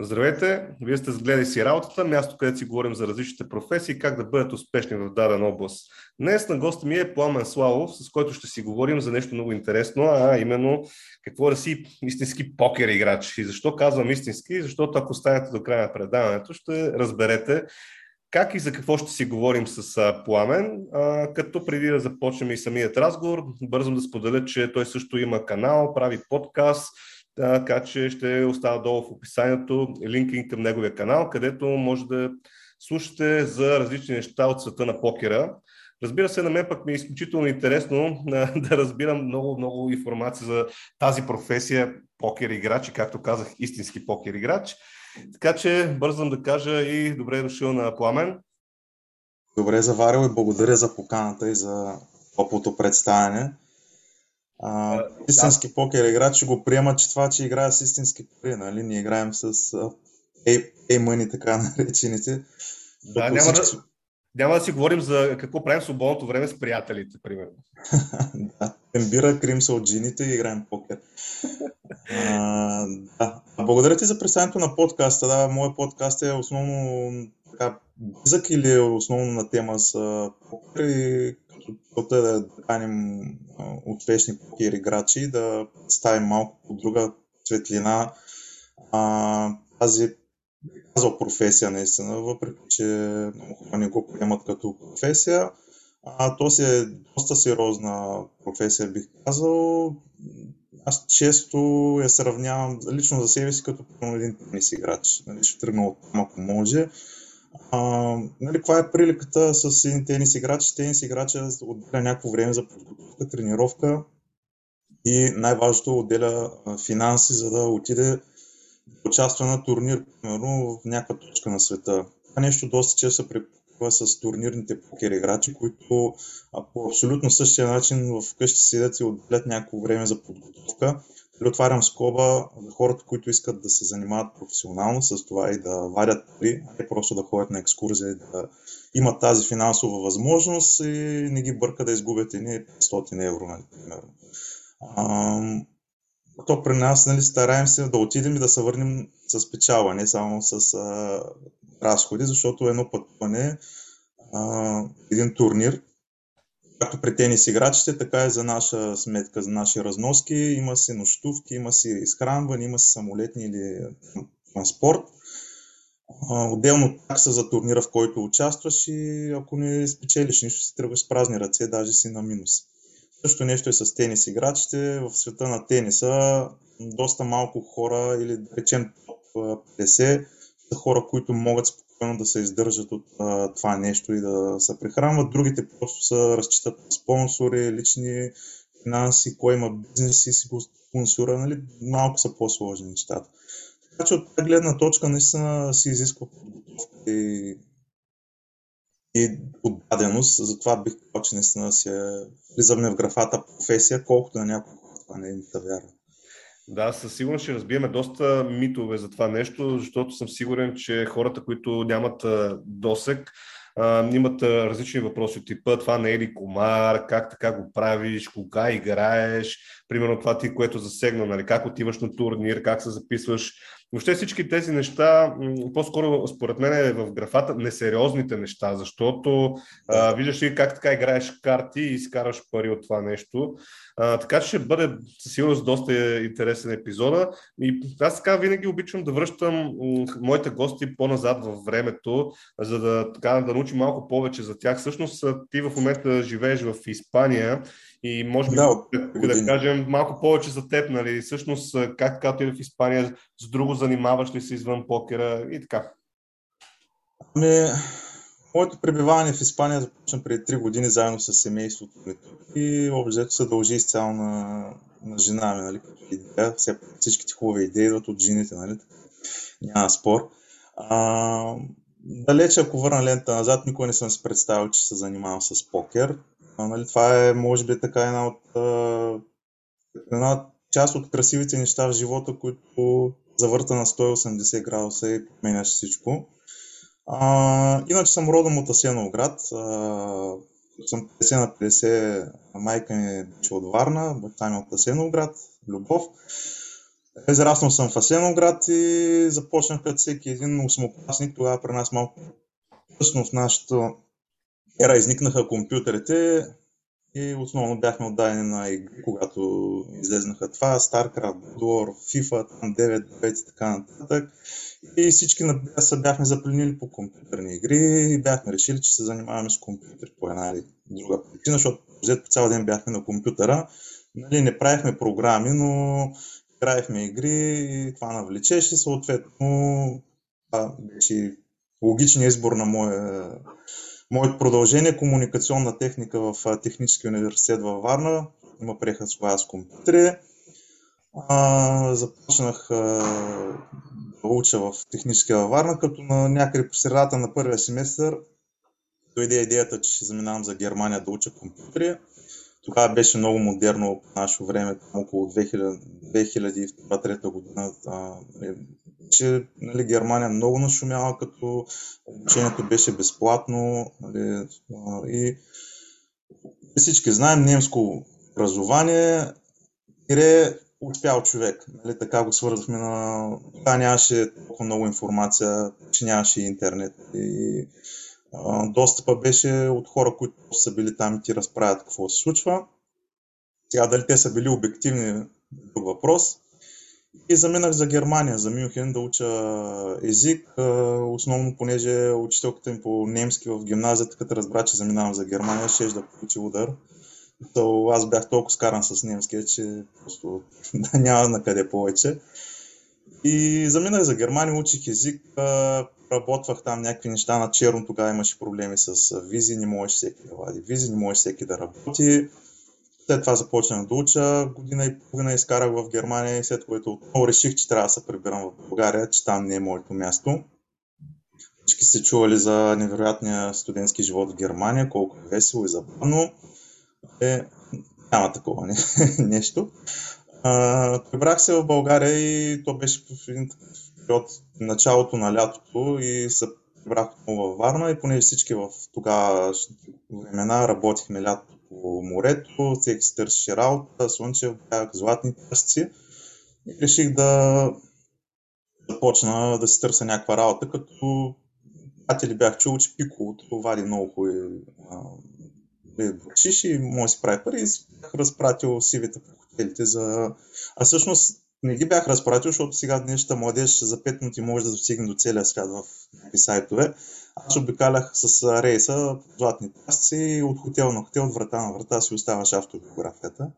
Здравейте! Вие сте сгледали си работата, място, където си говорим за различните професии как да бъдат успешни в дадена област. Днес на гост ми е Пламен Славов, с който ще си говорим за нещо много интересно, а именно какво да си истински покер играч. И защо казвам истински? Защото ако станете до края на предаването, ще разберете как и за какво ще си говорим с Пламен, а, като преди да започнем и самият разговор, бързам да споделя, че той също има канал, прави подкаст, така че ще остава долу в описанието линк към неговия канал, където може да слушате за различни неща от света на покера. Разбира се, на мен пък ми е изключително интересно да разбирам много, много информация за тази професия покер играч и, както казах, истински покер играч. Така че бързам да кажа и добре е дошъл на Пламен. Добре заварил и благодаря за поканата и за топлото представяне. А, истински да. покер играч го приема, че това, че играе с истински пари, нали? Ние играем с пей-мъни, така наречените. Да, няма всички... да, няма да си говорим за какво правим в свободното време с приятелите, примерно. да, тембира, крим са от жените и играем покер. а, да. Благодаря ти за представянето на подкаста. Да, моят подкаст е основно така, близък или е основно на тема с покер и целта е да каним успешни покер играчи, да представим малко по друга светлина а, тази казал професия наистина, въпреки че много хора не го приемат като професия. А, то си е доста сериозна професия, бих казал. Аз често я сравнявам лично за себе си като един тенис играч. Нали, ще тръгна от там, ако може. А, нали, каква е приликата с тенис играч? Тенис играча отделя някакво време за подготовка, тренировка и най-важното отделя финанси, за да отиде да участва на турнир, примерно в някаква точка на света. Това нещо доста често се препокрива с турнирните покер играчи, които по абсолютно същия начин вкъщи седят и отделят някакво време за подготовка или отварям скоба за хората, които искат да се занимават професионално с това и да вадят пари, а не просто да ходят на екскурзия и да имат тази финансова възможност и не ги бърка да изгубят едни 500 евро, нали, примерно. то при нас нали, стараем се да отидем и да се върнем с печала, не само с а, разходи, защото едно пътуване, един турнир, както при тенис играчите, така и за наша сметка, за наши разноски. Има си нощувки, има си изхранване, има си самолетни или транспорт. Отделно такса за турнира, в който участваш и ако не спечелиш нищо, си тръгваш с празни ръце, даже си на минус. Също нещо е с тенис играчите. В света на тениса доста малко хора или да речем топ 50 са хора, които могат спокойно да се издържат от а, това нещо и да се прехранват. Другите просто са разчитат спонсори, лични финанси, кой има бизнес и си го спонсора, нали? малко са по-сложни нещата. Така че от тази гледна точка наистина си изисква подготовка и, и отдаденост. Затова бих казал, че наистина си е, влизаме в графата професия, колкото на някой това не им да вярва. Да, със сигурност ще разбиеме доста митове за това нещо, защото съм сигурен, че хората, които нямат досек, имат различни въпроси от типа това не е ли комар, как така го правиш, кога играеш, примерно това ти, което засегна, нали, как отиваш на турнир, как се записваш. Въобще всички тези неща, по-скоро според мен е в графата несериозните неща, защото а, виждаш ли как така играеш карти и изкараш пари от това нещо. А, така че ще бъде със сигурност доста интересен епизода. И аз така винаги обичам да връщам моите гости по-назад във времето, за да, така, да научим малко повече за тях. Всъщност ти в момента живееш в Испания и може би да, да, да кажем малко повече за теб, нали? Всъщност как така отиде в Испания, с друго занимаваш ли се извън покера и така. Ами, моето пребиваване в Испания започна преди 3 години заедно с семейството и общо се дължи изцяло на, на жена ми, нали, идея. Всичките хубави идеи идват от жените, нали? Няма спор. А, далече, ако върна лента назад, никой не съм си представил, че се занимавам с покер. Нали, това е, може би, така една от, а, една част от красивите неща в живота, които завърта на 180 градуса и променяш всичко. А, иначе съм родом от Асеновград. Съм 50 на 50. Майка ми е от Варна, баща ми е от Асеновград, Любов. Израснал съм в Асеновград и започнах като всеки един осмокласник. Тогава при нас малко късно в нашата ера изникнаха компютрите и основно бяхме отдадени на игри, когато излезнаха това, StarCraft, War, FIFA, 9, 9 и така нататък. И всички се бяхме запленили по компютърни игри и бяхме решили, че се занимаваме с компютър по една или друга причина, защото по цял ден бяхме на компютъра. Нали, не правихме програми, но играехме игри и това навлечеше. Съответно, това беше логичният избор на моя, моето продължение комуникационна техника в Технически университет във Варна. Има приеха с с компютри. А, започнах а, да уча в Техническия във Варна, като на някъде по средата на първия семестър дойде идеята, че ще заминавам за Германия да уча компютри. Тогава беше много модерно по наше време, около 2002-2003 година. Че нали, Германия много нашумяла, като обучението беше безплатно. Нали, и всички знаем немско образование, тире успял човек. Нали, така го свързвахме на... Това нямаше толкова много информация, че нямаше интернет. И достъпа беше от хора, които са били там и ти разправят какво се случва. Сега дали те са били обективни, друг въпрос. И заминах за Германия, за Мюнхен да уча език, основно понеже учителката ми по немски в гимназията, като разбра, че заминавам за Германия, ще да получи удар. То аз бях толкова скаран с немския, че просто няма на къде повече. И заминах за Германия, учих език, работвах там някакви неща на черно, тогава имаше проблеми с визи, не можеш всеки да вади визи, не може всеки да работи. След това започнах да уча, година и половина изкарах в Германия, след което отново реших, че трябва да се прибирам в България, че там не е моето място. Всички се чували за невероятния студентски живот в Германия, колко е весело и забавно. Е, няма такова не, нещо. А, прибрах се в България и то беше един период началото на лятото и се прибрах отново във Варна и понеже всички в тогава времена работихме лятото по морето, всеки си търсеше работа, слънчев бях, златни пясъци. И реших да започна да си търся някаква работа, като приятели бях чул, че пиковото вади много хубави бършиш и може да си прави пари. И бях разпратил сивите по хотелите за... А всъщност не ги бях разпратил, защото сега днешната младеж за 5 минути може да достигне до целия свят в някакви сайтове. Аз обикалях с рейса по златни пасци от хотел на хотел, от врата на врата си оставаш автобиографията.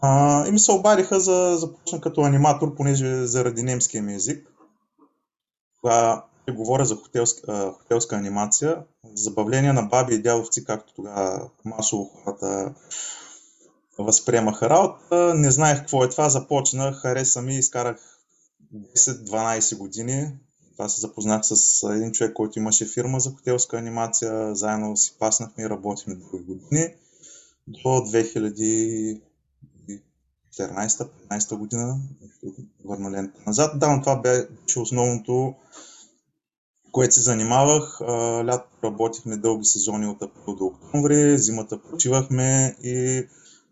А, и ми се обадиха за започна като аниматор, понеже заради немския ми език. Това говоря за хотелска, хотелска анимация, забавление на баби и дядовци, както тогава масово хората възприемаха работа. Не знаех какво е това, започнах, хареса ми, изкарах 10-12 години. Това се запознах с един човек, който имаше фирма за хотелска анимация. Заедно си паснахме и работихме дълги години. До 2014-15 година, върна лента назад. Да, но това беше основното, което се занимавах. Лято работихме дълги сезони от април до октомври, зимата почивахме и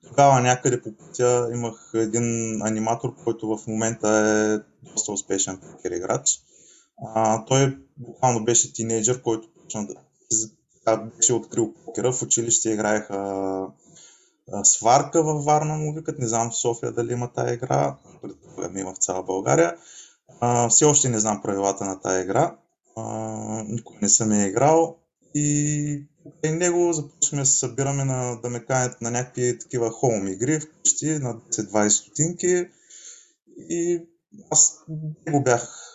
тогава някъде по пътя имах един аниматор, който в момента е доста успешен покер играч. А, той буквално беше тинейджър, който почна да беше открил покера. В училище играеха сварка във Варна, му викат. Не знам в София дали има тая игра. Предполагам има в цяла България. А, все още не знам правилата на тая игра. А, никой не съм я играл. И покрай него започваме да се събираме на, да ме канят на някакви такива хоум игри вкъщи на 10-20 стотинки. И аз го бях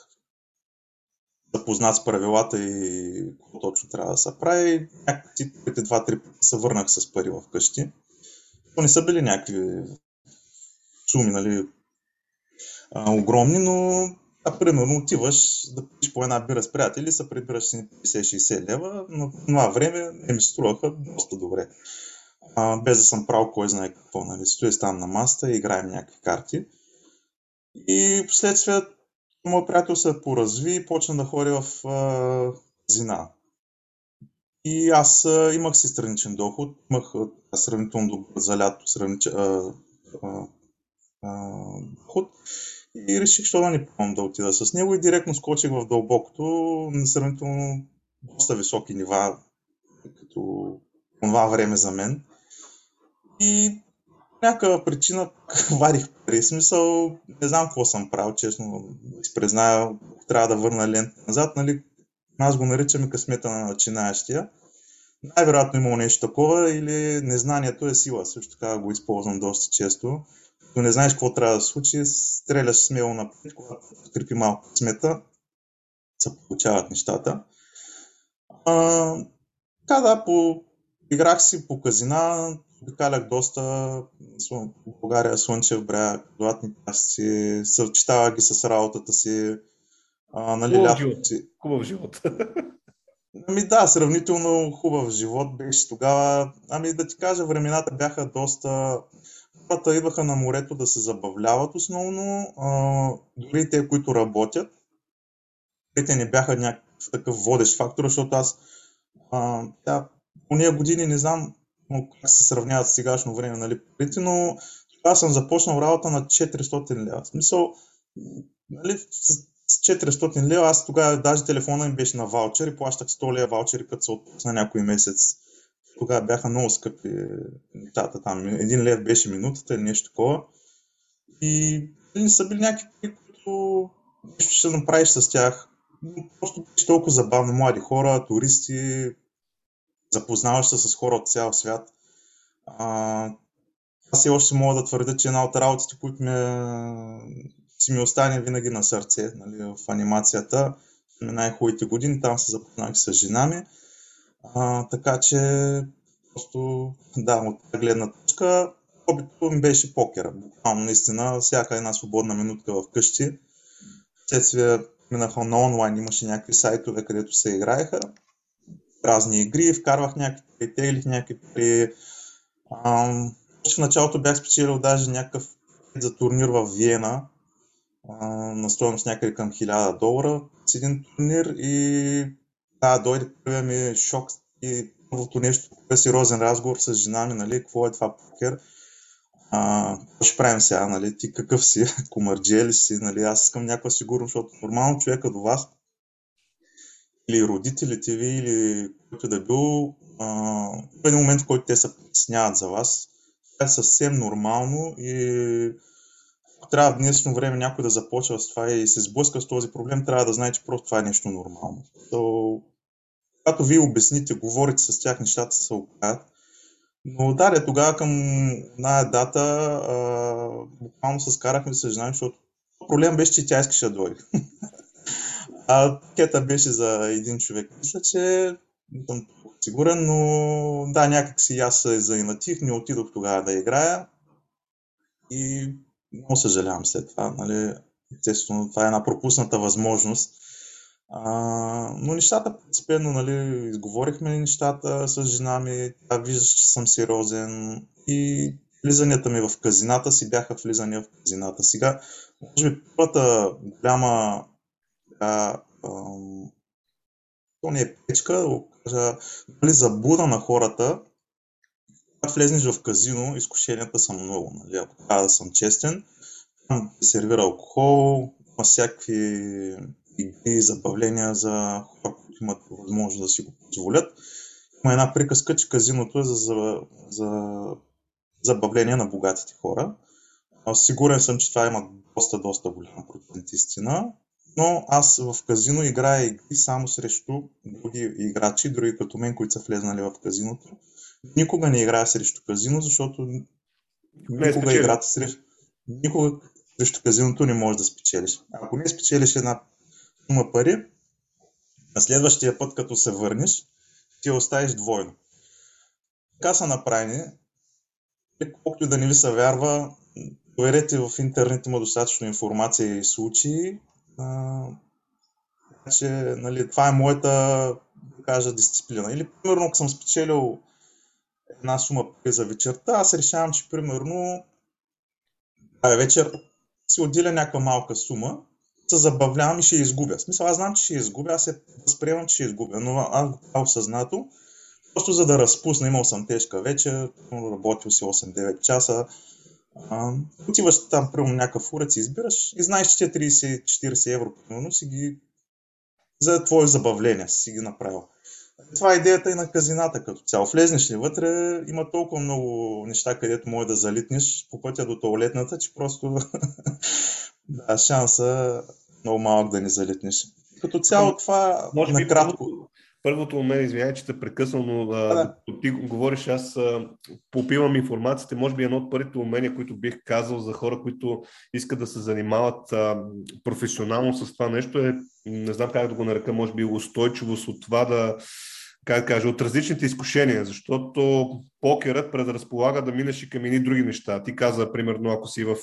запознат с правилата и какво точно трябва да се прави. Някакви първите два-три пъти се върнах с пари в къщи. То не са били някакви суми, нали, а, огромни, но а, примерно отиваш да пиш по една бира с приятели, се прибираш си 50-60 лева, но това време не ми струваха доста добре. А, без да съм правил кой знае какво, нали, стоя там на маста и играем някакви карти. И последствие моят приятел се поразви и почна да ходи в а, казина. И аз а, имах си страничен доход, имах а, сравнително добър за лято, сравнич, а, а, доход. И реших, що да не пробвам да отида с него и директно скочих в дълбокото на сравнително доста високи нива, като това време за мен. И някаква причина вадих пари. Смисъл, не знам какво съм правил, честно си трябва да върна лента назад. Нали, аз го наричаме късмета на начинаещия. Най-вероятно имало нещо такова или незнанието е сила. Също така го използвам доста често. Като не знаеш какво трябва да се случи, стреляш смело напред, когато подкрепи малко късмета, се получават нещата. А, така да, по, играх си по казина, обикалях доста в България, Слънчев бряг, златни пясъци, съчетавах ги с работата си. А, нали, хубав, живот. си. хубав живот. Ами да, сравнително хубав живот беше тогава. Ами да ти кажа, времената бяха доста... Хората идваха на морето да се забавляват основно, дори те, които работят. Те не бяха някакъв такъв водещ фактор, защото аз а, да, по ния години не знам как се сравняват с сегашно време, нали, парите, но тогава съм започнал работа на 400 лева. В смисъл, нали, с 400 лева, аз тогава даже телефона ми беше на ваучер и плащах 100 лева ваучери, като се отпусна някой месец. Тогава бяха много скъпи нещата там. Един лев беше минутата или нещо такова. И не са били някакви пари, които нещо ще направиш с тях. Просто беше толкова забавно. Млади хора, туристи, запознаваш се с хора от цял свят. Аз все още мога да твърдя, че една от работите, които ме, си ми остане винаги на сърце нали, в анимацията, на най-хубавите години, там се запознах с жена ми. А, така че, просто, да, от тази гледна точка, хобито ми беше покера. Буквално, наистина, всяка една свободна минутка в къщи. Следствие минаха на онлайн, имаше някакви сайтове, където се играеха разни игри, вкарвах някакви теглих някакви пари. в началото бях спечелил даже някакъв за турнир в Виена на стоеност някъде към 1000 долара с един турнир и да, дойде първия ми шок и първото нещо, сериозен разговор с жена ми, нали, какво е това покер. Какво ще правим сега, нали, ти какъв си, комарджия ли си, нали, аз искам някаква сигурност, защото нормално човека до вас или родителите ви, или който да бил, а, в един момент, в който те се притесняват за вас, това е съвсем нормално и трябва в днешно време някой да започва с това и се сблъска с този проблем, трябва да знае, че просто това е нещо нормално. То, когато вие обясните, говорите с тях, нещата се оправят. Но да, тогава към една дата а, буквално се скарахме с жена, защото проблем беше, че тя искаше да дойде. А кета беше за един човек. Мисля, че не съм сигурен, но да, някак си аз се заинатих, не отидох тогава да играя и много съжалявам след това. Нали? Естествено, това е една пропусната възможност. А, но нещата постепенно, нали, изговорихме нещата с жена ми, тя виждаш, че съм сериозен и влизанията ми в казината си бяха влизания в казината. Сега, може би първата голяма така, ам, то не е печка, да кажа, нали, заблуда на хората, когато влезнеш в казино, изкушенията са много. Нали? Ако трябва да съм честен, там се сервира алкохол, има всякакви игри, забавления за хора, които имат възможност да си го позволят. Има една приказка, че казиното е за, за, за забавление на богатите хора. Сигурен съм, че това има доста, доста голям процент истина но аз в казино играя игри само срещу други играчи, други като мен, които са влезнали в казиното. Никога не играя срещу казино, защото никога играта срещу... Никога срещу казиното не можеш да спечелиш. Ако не спечелиш една сума пари, на следващия път, като се върнеш, ти оставиш двойно. Така са направени. Колкото да не ви се вярва, доверете в интернет има достатъчно информация и случаи, така че, нали, това е моята, да кажа, дисциплина. Или, примерно, ако съм спечелил една сума за вечерта, аз решавам, че, примерно, тази вечер си отделя някаква малка сума, се забавлявам и ще изгубя. В смисъл, аз знам, че ще изгубя, аз се възприемам, че ще изгубя, но аз го правя осъзнато, просто за да разпусна. Имал съм тежка вечер, работил си 8-9 часа, А, отиваш там, примерно, някакъв уред, си избираш и знаеш, че 30-40 евро, примерно, си ги за твое забавление, си ги направил. Това е идеята и на казината като цяло. Влезнеш ли вътре, има толкова много неща, където може да залитнеш по пътя до туалетната, че просто да, шанса много малък да не залитнеш. Като цяло това Може би накратко. Първото, първото у мен, извинявай, че те прекъснал, но а, Да. ти говориш, аз а, попивам информацията. Може би едно от първите умения, които бих казал за хора, които искат да се занимават а, професионално с това нещо е, не знам как да го нарека, може би устойчивост от това да как да кажа, от различните изкушения, защото покерът предразполага да минеш и към едни други неща. Ти каза, примерно, ако си в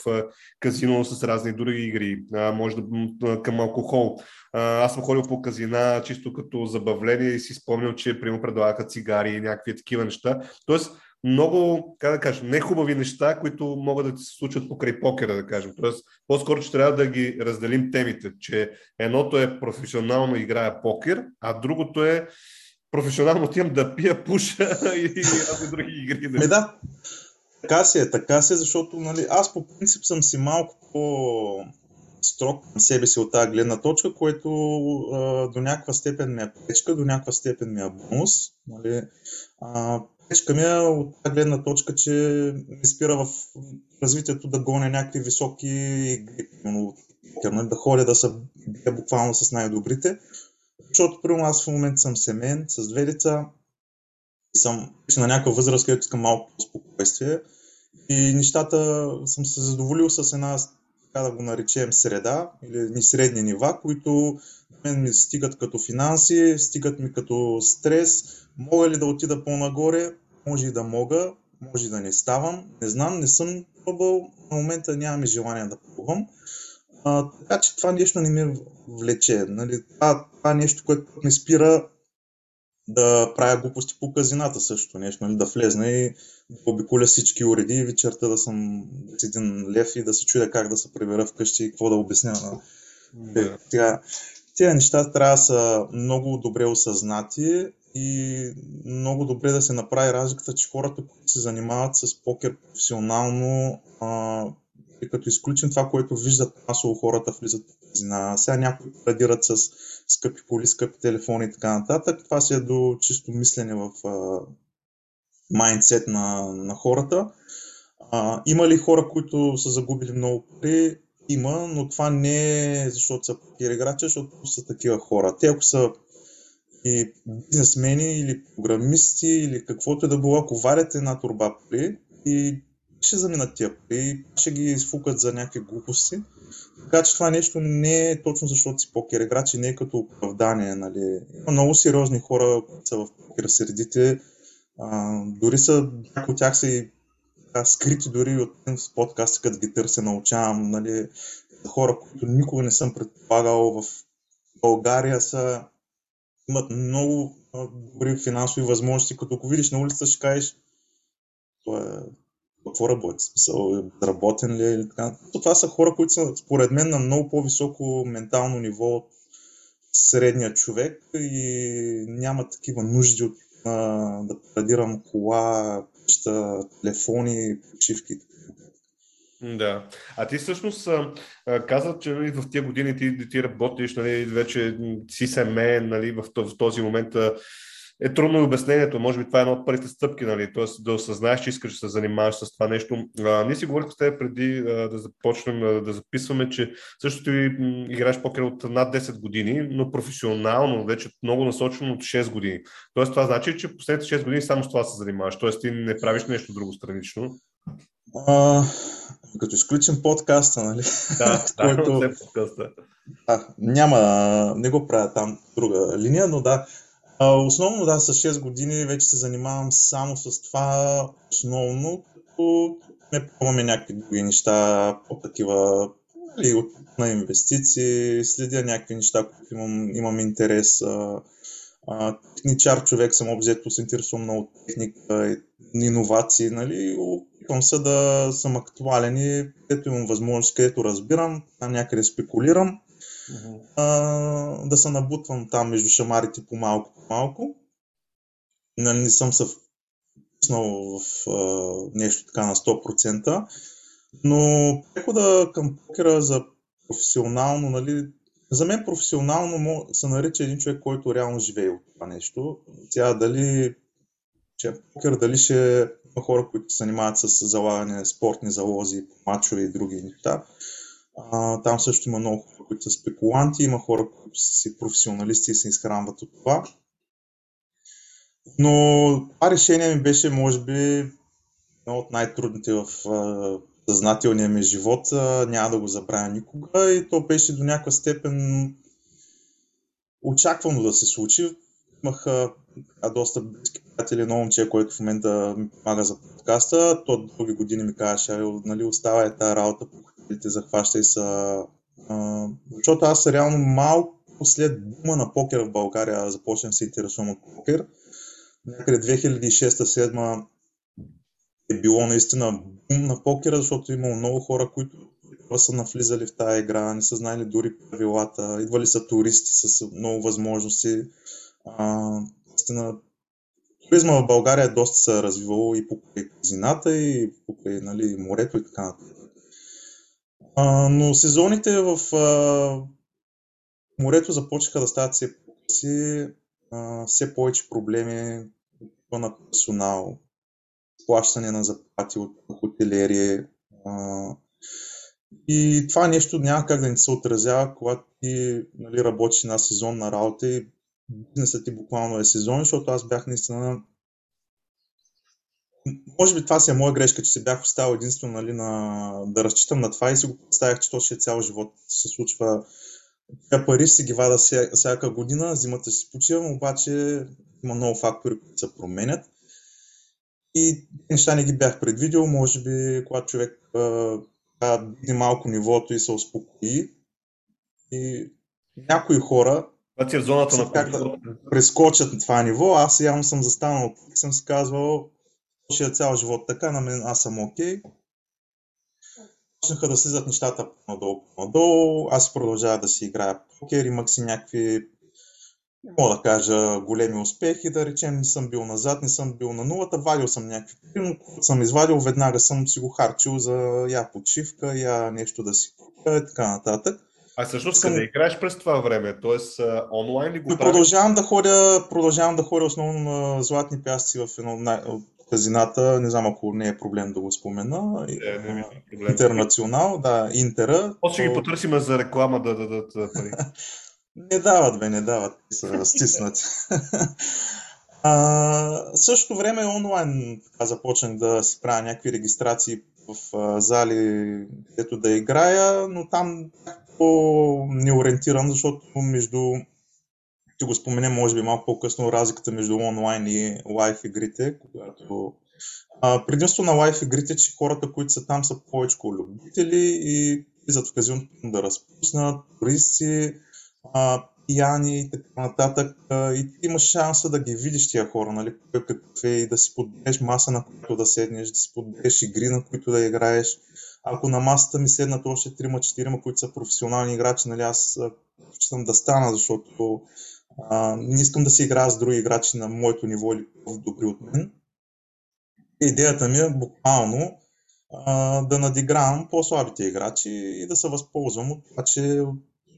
казино с разни други игри, може да към алкохол. Аз съм ходил по казина чисто като забавление и си спомням, че примерно предлагаха цигари и някакви такива неща. Тоест, много, как да кажа, нехубави неща, които могат да ти се случат покрай покера, да кажем. Тоест, по-скоро ще трябва да ги разделим темите, че едното е професионално играя покер, а другото е професионално отивам да пия, пуша и, разни други игри. Ме да, така си е, така си е, защото нали, аз по принцип съм си малко по строг към себе си от тази гледна точка, което а, до някаква степен ми е пречка, до някаква степен ми е бонус. Нали. А, пречка ми е от тази гледна точка, че ми спира в развитието да гоня някакви високи игри, нали, да ходя да се бия буквално с най-добрите. Защото, примерно, аз в момента съм семен, с две деца, и съм на някаква възраст, където искам малко спокойствие. И нещата съм се задоволил с една, така да го наречем, среда или ни средни нива, които мен ми стигат като финанси, стигат ми като стрес. Мога ли да отида по-нагоре? Може и да мога, може и да не ставам. Не знам, не съм пробвал. На момента нямам и желание да пробвам. А, така че това нещо не ме влече. Нали? Това, това е нещо, което ме спира да правя глупости по казината също нещо, нали, да влезна и да обиколя всички уреди и вечерта да съм с един лев и да се чудя как да се прибера вкъщи и какво да обясня на Да. тя. Тези неща трябва да са много добре осъзнати и много добре да се направи разликата, че хората, които се занимават с покер професионално, а, и като изключим това, което виждат масово хората влизат в казина. Сега някои предират с скъпи коли, скъпи телефони и така нататък. Това си е до чисто мислене в майндсет на, на хората. А, има ли хора, които са загубили много пари? Има, но това не е защото са играчи, защото са такива хора. Те ако са и бизнесмени или програмисти или каквото е да било, ако варят една турба пари и ще заминат тия пари, ще ги изфукат за някакви глупости. Така че това нещо не е точно защото си покер играч и не е като оправдание. Нали. Има много сериозни хора, които са в покер средите. А, дори са, някои от тях са и така, скрити дори от с подкасти, като ги търся, научавам. Нали, хора, които никога не съм предполагал в България са имат много добри финансови възможности, като ако видиш на улицата, ще кажеш какво работи, смисъл, работен ли е или така. То това са хора, които са според мен на много по-високо ментално ниво от средния човек и нямат такива нужди от а, да предирам кола, къща, телефони, почивки. Да. А ти всъщност каза, че в тия години ти, ти работиш, нали, вече си семейен, нали, в, този- момент е трудно и обяснението. Може би това е една от първите стъпки, нали, т.е. да осъзнаеш, че искаш да се занимаваш с това нещо. А, ние си говорихме с теб преди а, да започнем а, да записваме, че също ти м, играеш покер от над 10 години, но професионално, вече много насочено от 6 години. Тоест това значи, че последните 6 години само с това се занимаваш. Тоест ти не правиш нещо друго странично. А, като изключим подкаста, нали? Да, Който- да, подкаста. А, няма, не го правя там друга линия, но да. Основно да, с 6 години вече се занимавам само с това основно, като не пробваме някакви други неща, по-такива нали, от, на инвестиции, следя някакви неща, които имам, имам интерес. А, а, техничар човек съм обзето, се интересувам много от техника и иновации, нали, опитвам се да съм актуален и където имам възможност, където разбирам, там някъде спекулирам а, да се набутвам там между шамарите по малко по малко. Нали, не съм се впуснал в а, нещо така на 100%. Но прехода към покера за професионално, нали, за мен професионално се нарича един човек, който реално живее от това нещо. Сега дали че покер, дали ще хора, които се занимават с залагане, спортни залози, мачове и други неща. Там също има много хора, които са спекуланти, има хора, които са си професионалисти и се изхранват от това. Но това решение ми беше, може би, едно от най-трудните в съзнателния ми живот. Няма да го забравя никога и то беше до някаква степен очаквано да се случи. Имах доста близки приятели, едно момче, което в момента ми помага за подкаста. То други години ми казваше, нали, остава е тази работа, по те захващай са. защото аз реално малко след бума на покера в България започнах се интересувам от покер някъде 2006-2007 е било наистина бум на покера, защото имало много хора, които са навлизали в тази игра, не са знаели дори правилата, идвали са туристи с много възможности. А, туризма в България е доста се развивало и покрай казината, и покрай нали, морето и така нататък. А, но сезоните в а, морето започнаха да стават все по-си, все повече проблеми, на персонал, плащане на заплати от хотелери. И това нещо няма как да не се отразява, когато ти нали, работиш на сезонна работа и бизнесът ти буквално е сезон, защото аз бях наистина може би това си е моя грешка, че се бях оставил единствено нали, на, да разчитам на това и си го представях, че то ще е цял живот се случва. Тя пари си ги вада всяка година, зимата си почивам, обаче има много фактори, които се променят. И неща не ги бях предвидел, може би, когато човек види малко нивото и се успокои. И някои хора това е в зоната на как да прескочат на това ниво. Аз явно съм застанал и съм си казвал, е цял живот така, на мен аз съм окей. Okay. Почнаха да слизат нещата надолу, надолу. Аз продължавах да си играя покер, имах си някакви не мога да кажа големи успехи, да речем, не съм бил назад, не съм бил на нулата, вадил съм някакви но съм извадил, веднага съм си го харчил за я почивка, я нещо да си купя и така нататък. А всъщност съм... къде играеш през това време? Тоест онлайн ли го правиш? Продължавам да ходя, продължавам да ходя основно на златни пясъци в едно казината, не знам ако не е проблем да го спомена. Е, не, не проблем. Интернационал, да, Интера. После ще ги потърсим за реклама да дадат пари. Не дават, бе, не дават. Са стиснати. а, същото време онлайн така, започнах да си правя някакви регистрации в а, зали, където да играя, но там не ориентиран, защото между ще го споменем може би малко по-късно разликата между онлайн и лайф игрите, когато а, предимство на лайф игрите, че хората, които са там са повече любители и влизат в казиното да разпуснат, туристи, пияни и така нататък. А, и ти имаш шанса да ги видиш тия хора, нали, какъв е и да си подбереш маса, на която да седнеш, да си подбереш игри, на които да играеш. Ако на масата ми седнат още 3-4, които са професионални играчи, нали, аз предпочитам да стана, защото не искам да си играя с други играчи на моето ниво или по-добри от мен. Идеята ми е буквално а, да надигравам по-слабите играчи и да се възползвам от това, че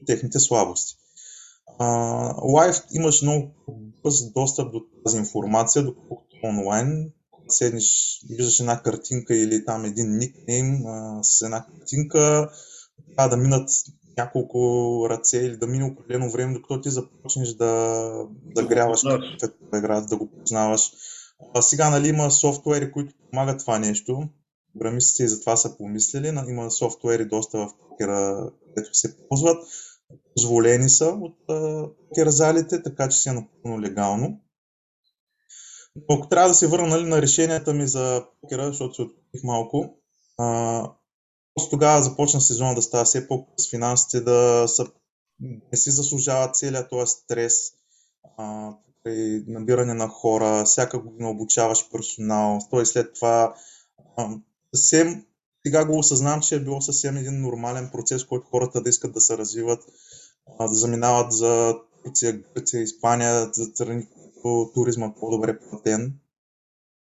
техните слабости. Лайв имаш много бърз достъп до тази информация, доколкото онлайн седнеш, виждаш една картинка или там един никнейм а, с една картинка, трябва да минат няколко ръце или да мине определено време, докато ти започнеш да, да, да гряваш каква игра, да го познаваш. А сега нали, има софтуери, които помагат това нещо. Програмистите и за това са помислили. Има софтуери доста в покера, където се ползват. Позволени са от керзалите, така че си е напълно легално. Но ако трябва да се върна нали, на решенията ми за покера, защото се открих малко, а, просто тогава започна сезона да става все по-къс, финансите да са, не си заслужават целият този стрес, а, при набиране на хора, всяка година обучаваш персонал, той след това а, съвсем сега го осъзнавам, че е било съвсем един нормален процес, който хората да искат да се развиват, да заминават за Турция, Гърция, Испания, за страни, които туризма по-добре платен.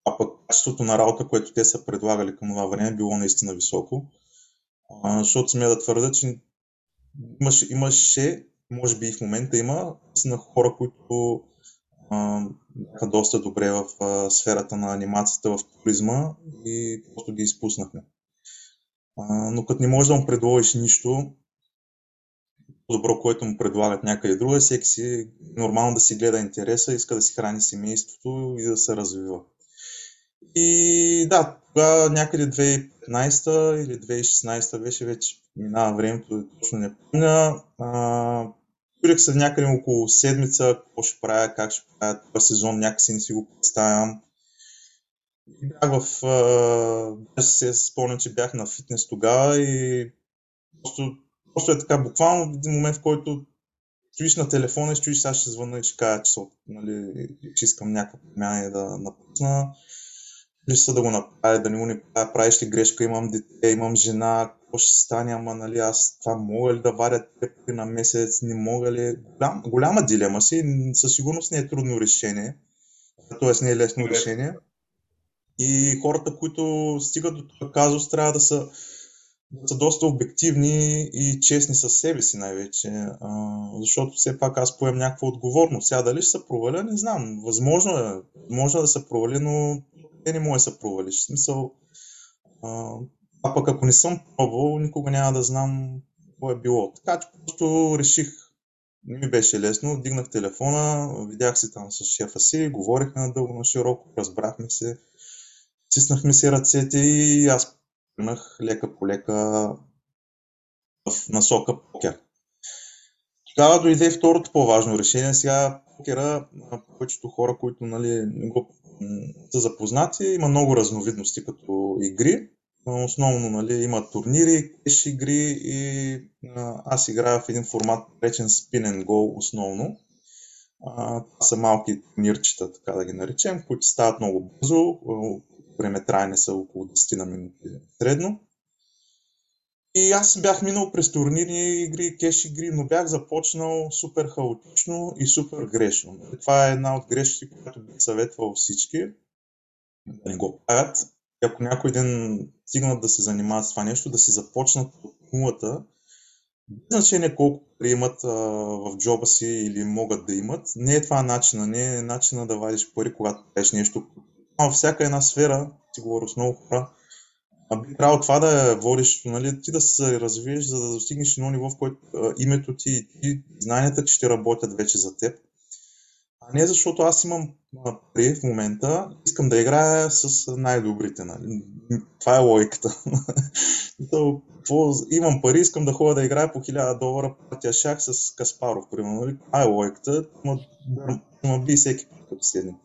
А пък качеството на работа, което те са предлагали към това време, било наистина високо. А, защото смея да твърда, че имаше, имаше, може би и в момента има, на хора, които бяха доста добре в а, сферата на анимацията в туризма и просто ги изпуснахме. А, но като не можеш да му предложиш нищо, добро, което му предлагат някъде друга, всеки си нормално да си гледа интереса, иска да си храни семейството и да се развива. И да, тогава някъде 2015 или 2016 беше вече минава времето, точно не помня. Чудех се някъде около седмица, какво ще правя, как ще правя този сезон, някакси не си го представям. Бях в... Даже се спомням, че бях на фитнес тогава и просто, просто е така, буквално в един момент, в който стоиш на телефона и стоиш, сега ще звънна и ще кажа, че, нали, че искам някаква промяна да напусна са да го направя, да не го не правя, правиш ли грешка, имам дете, имам жена, какво ще стане, ама нали аз това мога ли да варя пари на месец, не мога ли. Голям, голяма дилема си, със сигурност не е трудно решение, т.е. не е лесно решение. И хората, които стигат до този казус, трябва да са, да са доста обективни и честни със себе си най-вече, а, защото все пак аз поем някаква отговорност. Сега дали ще се проваля, не знам. Възможно е, може да се провали, но те не може да се провалиш. В смисъл, а, а пък ако не съм пробвал, никога няма да знам какво е било. Така че просто реших, не ми беше лесно, дигнах телефона, видях се там с шефа си, говорихме надълго на широко, разбрахме се, стиснахме си ръцете и аз тръгнах лека по лека в насока покер. Тогава дойде второто по-важно решение. Сега покера, повечето хора, които нали, не го са запознати. Има много разновидности като игри. Основно нали, има турнири, кеш игри и аз играя в един формат, речен Spin and Go основно. Това са малки турнирчета, така да ги наречем, които стават много бързо. Време трайне са около 10 на минути средно. И аз бях минал през турнирни игри, кеш игри, но бях започнал супер хаотично и супер грешно. Това е една от грешките, която бих съветвал всички да не го правят. И ако някой ден стигнат да се занимават с това нещо, да си започнат от нулата, без значение колко пари имат а, в джоба си или могат да имат, не е това начина, не е начина да вадиш пари, когато правиш нещо. Във всяка една сфера, си говоря с много хора, а би трябвало това да е водещото, нали, ти да се развиеш, за да достигнеш едно ниво, в което а, името ти и знанията ти ще работят вече за теб. А не защото аз имам пари в момента, искам да играя с най-добрите. Нали. Това е логиката. имам пари, искам да ходя да играя по 1000 долара партия шах с Каспаров, примерно. Нали. Това е логиката, но би всеки път, като седне.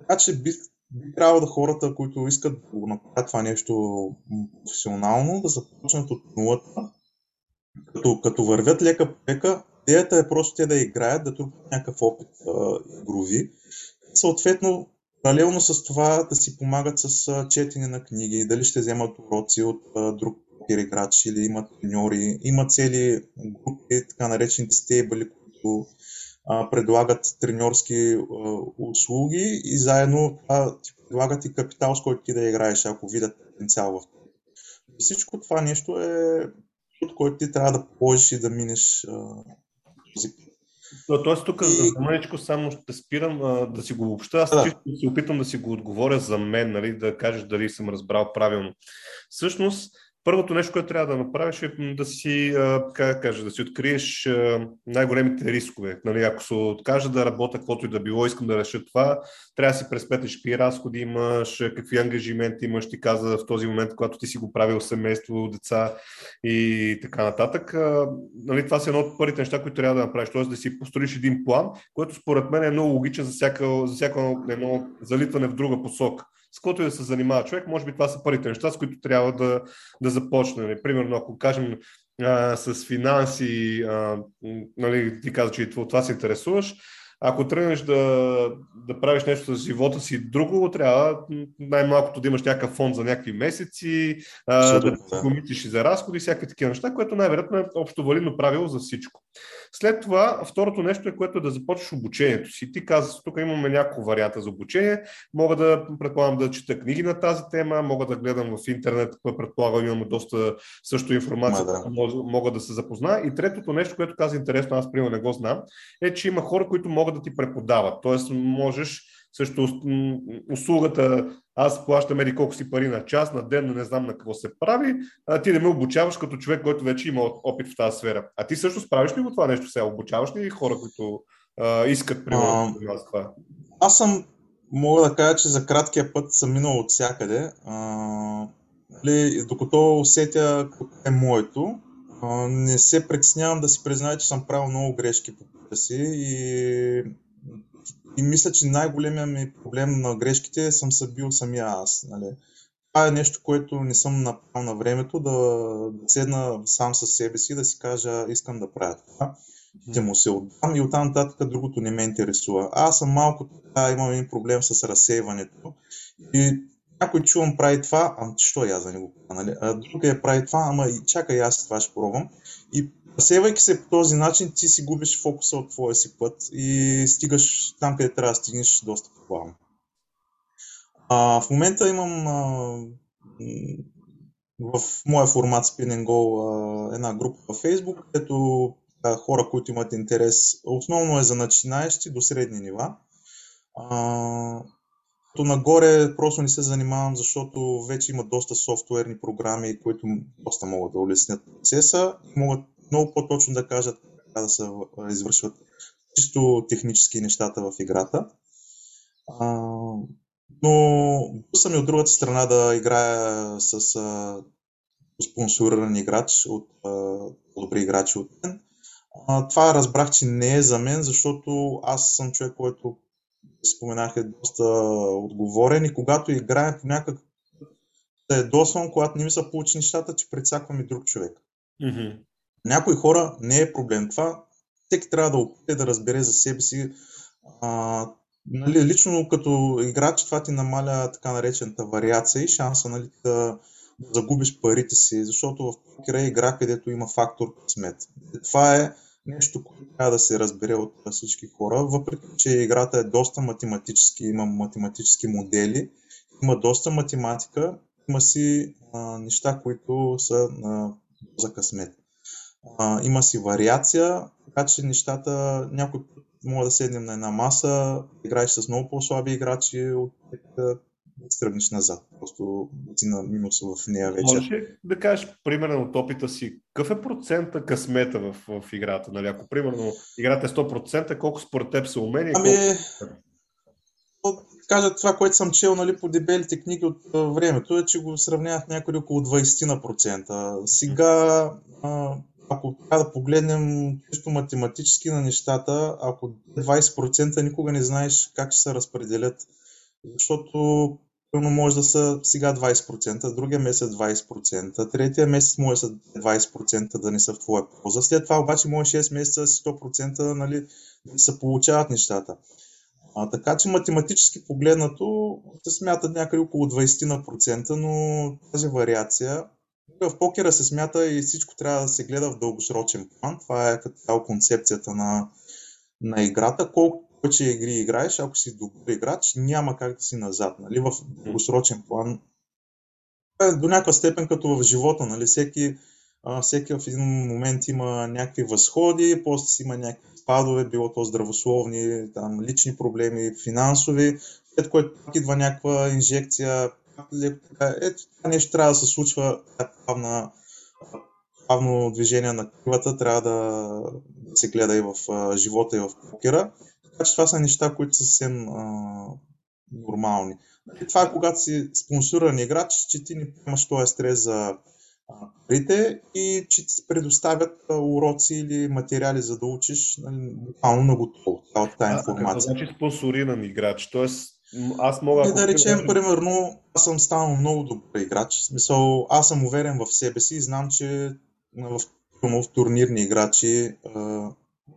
така че бих би трябвало да хората, които искат да го направят това нещо професионално, да започнат от нулата, като, като вървят лека по лека. Идеята е просто те да играят, да трупат някакъв опит а, игрови. Съответно, паралелно с това да си помагат с а, четене на книги, дали ще вземат уроци от а, друг играч или имат треньори. Има цели групи, така наречените стейбли, които предлагат треньорски услуги и заедно а, ти предлагат и капитал, с който ти да играеш, ако видят потенциал в това. Всичко това нещо е от който ти трябва да положиш и да минеш този но, тоест тук и... за мъничко само ще спирам а, да си го въобще. Аз да. чисто се опитам да си го отговоря за мен, нали, да кажеш дали съм разбрал правилно. Всъщност, Първото нещо, което трябва да направиш е да си, как кажа, да си откриеш най-големите рискове. Нали, ако се откажа да работя каквото и да било, искам да реша това, трябва да си пресметнеш какви разходи имаш, какви ангажименти имаш, ти каза в този момент, когато ти си го правил семейство, деца и така нататък. Нали, това са едно от първите неща, които трябва да направиш, т.е. да си построиш един план, който според мен е много логичен за всяка, за всяко едно залитване в друга посока с който и да се занимава човек, може би това са първите неща, с които трябва да, да започне. Нали. Примерно, ако кажем а, с финанси, а, нали, ти каза, че и това се интересуваш, ако тръгнеш да, да правиш нещо с живота си друго, трябва най-малкото да имаш някакъв фонд за някакви месеци, а, да помитиш и за разходи, всякакви такива неща, което най-вероятно е общо валидно правило за всичко. След това, второто нещо е, което е да започнеш обучението си. Ти каза, тук имаме няколко варианта за обучение. Мога да, предполагам, да чета книги на тази тема, мога да гледам в интернет, предполагам, имаме доста също информация, да. мога да се запозная. И третото нещо, което каза интересно, аз примерно не го знам, е, че има хора, които могат да ти преподават. Тоест, можеш също услугата, аз плащам еди колко си пари на час, на ден, но не знам на какво се прави, а ти не ме обучаваш като човек, който вече има опит в тази сфера. А ти също справиш ли го това нещо сега? Обучаваш ли хора, които а, искат, примерно, а, това? Аз съм, мога да кажа, че за краткия път съм минал от всякъде. А, нали, докато усетя е моето, а, не се притеснявам да си призная, че съм правил много грешки по пътя си и и мисля, че най-големият ми проблем на грешките съм се бил самия аз. Нали. Това е нещо, което не съм направил на времето, да, да седна сам със себе си и да си кажа, искам да правя това. Ще му се отдам и оттам нататък другото не ме интересува. Аз съм малко така, имам един проблем с разсейването. И някой чувам прави това, ама що я за него? Нали? А другия прави това, ама и чакай аз това ще пробвам. И Разсейвайки се по този начин, ти си губиш фокуса от твоя си път и стигаш там, къде трябва да стигнеш доста по-бавно. А, в момента имам а, в моя формат Spin and Go една група във Facebook, където а, хора, които имат интерес, основно е за начинаещи до средни нива. А, то нагоре просто не се занимавам, защото вече има доста софтуерни програми, които доста могат да улеснят процеса могат много по-точно да кажат как да се извършват чисто технически нещата в играта. А, но съм и от другата страна да играя с а, спонсориран играч от добри играчи от мен. А, това разбрах, че не е за мен, защото аз съм човек, който споменах е доста отговорен и когато играем по някакъв да е досвам, когато не ми са получи нещата, че прецаквам и друг човек. Mm-hmm някои хора не е проблем това. Всеки трябва да опита да разбере за себе си. А, нали, лично като играч това ти намаля така наречената вариация и шанса нали, да, да загубиш парите си, защото в покера е игра, където има фактор късмет. Това е нещо, което трябва да се разбере от всички хора, въпреки че играта е доста математически, има математически модели, има доста математика, има си а, неща, които са на, за късмет. А, има си вариация, така че нещата някой път мога да седнем на една маса, играеш с много по-слаби играчи, от да стръгнеш назад. Просто си на минус в нея вече. Може да кажеш, примерно от опита си, какъв е процента късмета в, в играта? Нали? Ако примерно играта е 100%, колко според теб са умения? Ами, колко... кажа това, което съм чел нали, по дебелите книги от времето, е, че го сравняват някъде около 20%. Сега а, ако трябва да погледнем чисто математически на нещата, ако 20% никога не знаеш как ще се разпределят, защото пълно може да са сега 20%, другия месец 20%, третия месец може да са 20% да не са в твоя полза. След това обаче може 6 месеца си 100% нали, да се получават нещата. А, така че математически погледнато се смятат някъде около 20%, но тази вариация в покера се смята и всичко трябва да се гледа в дългосрочен план. Това е като концепцията на, на играта. Колко повече игри играеш, ако си добър играч, няма как да си назад. Нали? В дългосрочен план е до някаква степен като в живота. Нали? Всеки, всеки в един момент има някакви възходи, после си има някакви спадове, било то здравословни, там, лични проблеми, финансови, след което идва някаква инжекция, ето това нещо трябва да се случва плавна, плавно движение на кривата, трябва да, да се гледа и в а, живота и в покера. Така че това са неща, които са съвсем а, нормални. И това е когато си спонсориран играч, че ти не имаш този стрес за парите и че ти предоставят уроци или материали за да учиш нали, буквално на готово. От тази информация. А, значи спонсориран играч, т.е. Аз мога. И да речем, да... примерно, аз съм станал много добър играч. В смисъл, аз съм уверен в себе си и знам, че в, в турнирни играчи а,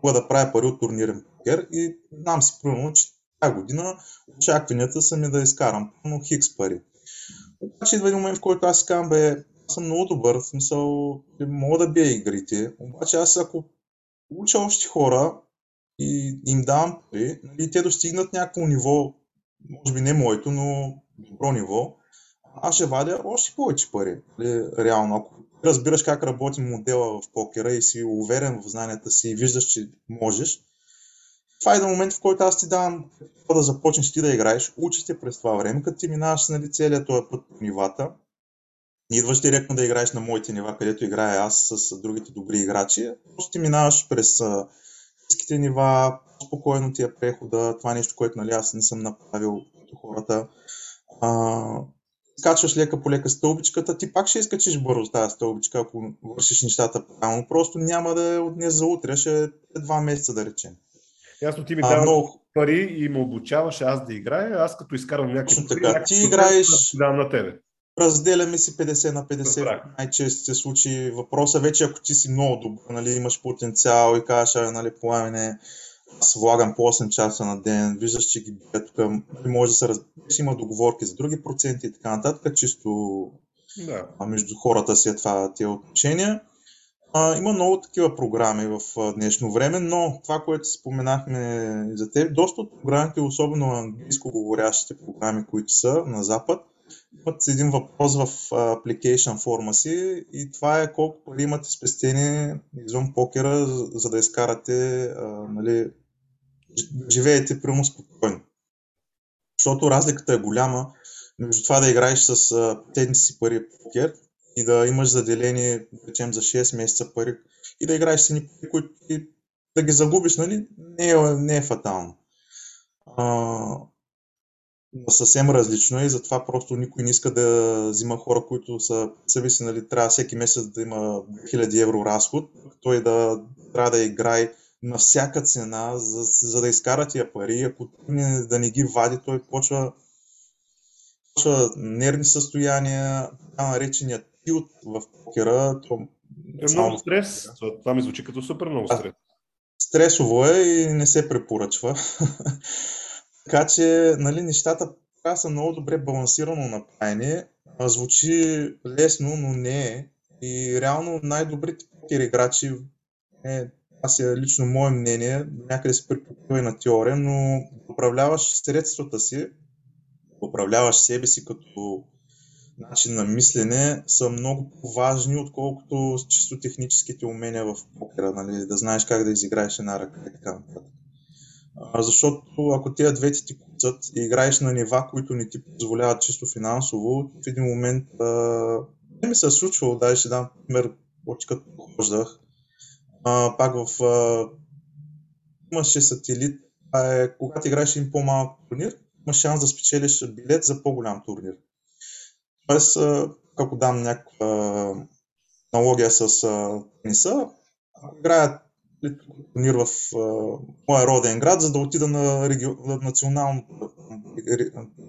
мога да правя пари от турнирен покер и знам си, примерно, че тази година очакванията са ми да изкарам пълно хикс пари. Обаче идва един момент, в който аз си казвам, бе, аз съм много добър, в смисъл, мога да бия игрите, обаче аз ако уча общи хора и им давам пари, нали, те достигнат някакво ниво, може би не моето, но добро ниво, аз ще вадя още повече пари. Нали, реално, ако разбираш как работи модела в покера и си уверен в знанията си и виждаш, че можеш, това е до момент, в който аз ти давам да започнеш ти да играеш, учиш те през това време, като ти минаваш нали, целият този път по нивата, не идваш директно да играеш на моите нива, където играя аз с другите добри играчи, просто ти минаваш през ниските нива, спокойно ти е прехода, това е нещо, което нали, аз не съм направил като хората. А, скачваш лека по лека стълбичката, ти пак ще изкачиш бързо тази стълбичка, ако вършиш нещата правилно. Просто няма да е от днес за утре, ще е два месеца да речем. Ясно, ти ми даваш много... пари и ме обучаваш аз да играя, аз като изкарвам някакви пари, ти играеш... Да, на тебе. Разделяме си 50 на 50. Добре. Най-често се случи въпроса. Вече ако ти си много добър, нали, имаш потенциал и кажеш, нали, пламене, аз влагам по 8 часа на ден, виждаш, че ги тук, нали, може да се раз... има договорки за други проценти и така нататък, чисто да. между хората си е това тия отношения. А, има много такива програми в днешно време, но това, което споменахме за теб, доста от програмите, особено английско говорящите програми, които са на Запад, имат един въпрос в application форма си и това е колко пари имате спестени извън покера, за да изкарате, а, нали, живеете прямо спокойно. Защото разликата е голяма между това да играеш с тези си пари покер и да имаш заделени, речем, за 6 месеца пари и да играеш с едни пари, които да ги загубиш, нали, не е, не е фатално. А, съвсем различно е и затова просто никой не иска да взима хора, които са съвиси, нали, трябва всеки месец да има 2000 евро разход, той да трябва да играе на всяка цена, за, за да изкара тия пари. Ако не, да не ги вади, той почва, почва нервни състояния, така наречения тилт в покера. То, е много стрес. Това ми звучи като супер много стрес. Стресово е и не се препоръчва. Така че, нали, нещата трябва са много добре балансирано направени. Звучи лесно, но не е. И реално най-добрите покер играчи, е, аз е лично мое мнение, някъде се припокрива на теория, но управляваш средствата си, управляваш себе си като начин на мислене са много по-важни, отколкото чисто техническите умения в покера, нали? да знаеш как да изиграеш една ръка и така нататък. Защото ако тези двете ти куцат и играеш на нива, които не ти позволяват чисто финансово, в един момент не ми се е случвало, дай ще дам пример, още като хождах. А, пак в а, имаше сателит, а е, когато играеш един по-малък турнир, имаш шанс да спечелиш билет за по-голям турнир. Тоест, ако дам някаква аналогия с тениса, ако играят турнир в uh, моя роден град, за да отида на, реги... на национално,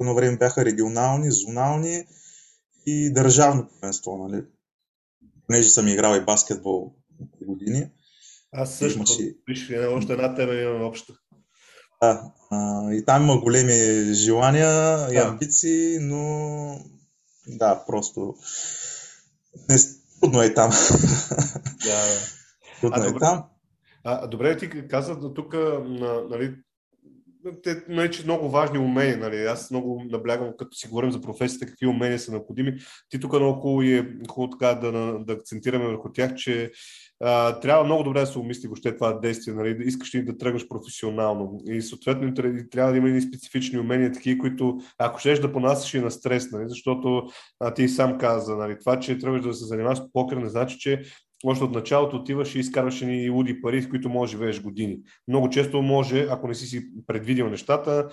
на време бяха регионални, зонални и държавно первенство, нали? Понеже съм играл и баскетбол години. Аз също, Имаше... виж, още една тема имаме обща. Да, а, и там има големи желания да. и амбиции, но да, просто не, трудно е там. Да, трудно а, е добре. там. А, добре, ти каза тук, нали, те, че много важни умения. Нали. Аз много наблягам, като си говорим за професията, какви умения са необходими. Ти тук много е хубаво така да, да акцентираме върху тях, че а, трябва много добре да се умисли въобще това действие, нали, да искаш ли да тръгнеш професионално. И съответно трябва да има и специфични умения, такива, които ако щеш да понасяш и на стрес, нали, защото а, ти сам каза, нали, това, че тръгваш да се занимаваш с покер, не значи, че още от началото отиваш и изкарваш ни луди пари, с които можеш да живееш години. Много често може, ако не си си предвидил нещата,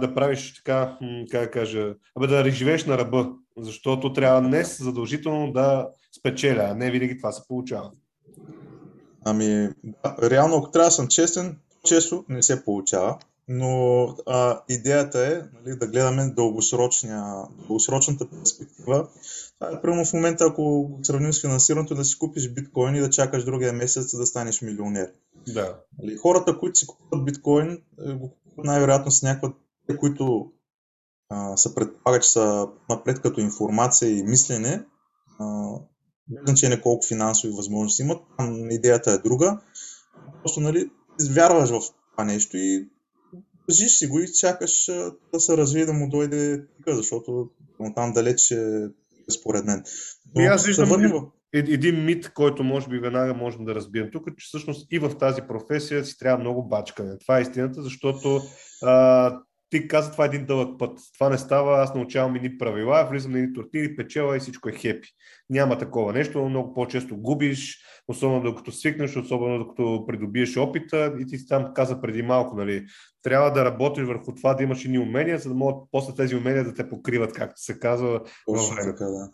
да правиш така, как да кажа, абе да живееш на ръба, защото трябва днес задължително да спечеля, а не винаги това се получава. Ами, да, реално, ако трябва да съм честен, често не се получава, но а, идеята е нали, да гледаме дългосрочната перспектива примерно в момента, ако го сравним с финансирането, да си купиш биткоин и да чакаш другия месец да станеш милионер. Да. Нали, хората, които си купуват биткоин, е, го купуват най-вероятно с някаква, които а, се предполага, че са напред като информация и мислене, без значение колко финансови възможности имат, там идеята е друга. просто, нали, вярваш в това нещо и държиш си го и чакаш да се развие да му дойде пика, защото там далеч е според мен. Но, и аз виждам да в... един мит, който може би веднага можем да разбием тук, че всъщност и в тази професия си трябва много бачкане. Това е истината, защото а, ти каза, това е един дълъг път. Това не става, аз научавам едни правила, влизам на едни турнири, печела и всичко е хепи. Няма такова нещо, много по-често губиш, особено докато свикнеш, особено докато придобиеш опита и ти там каза преди малко, нали, трябва да работиш върху това, да имаш едни умения, за да могат после тези умения да те покриват, както се казва. Точно така, да.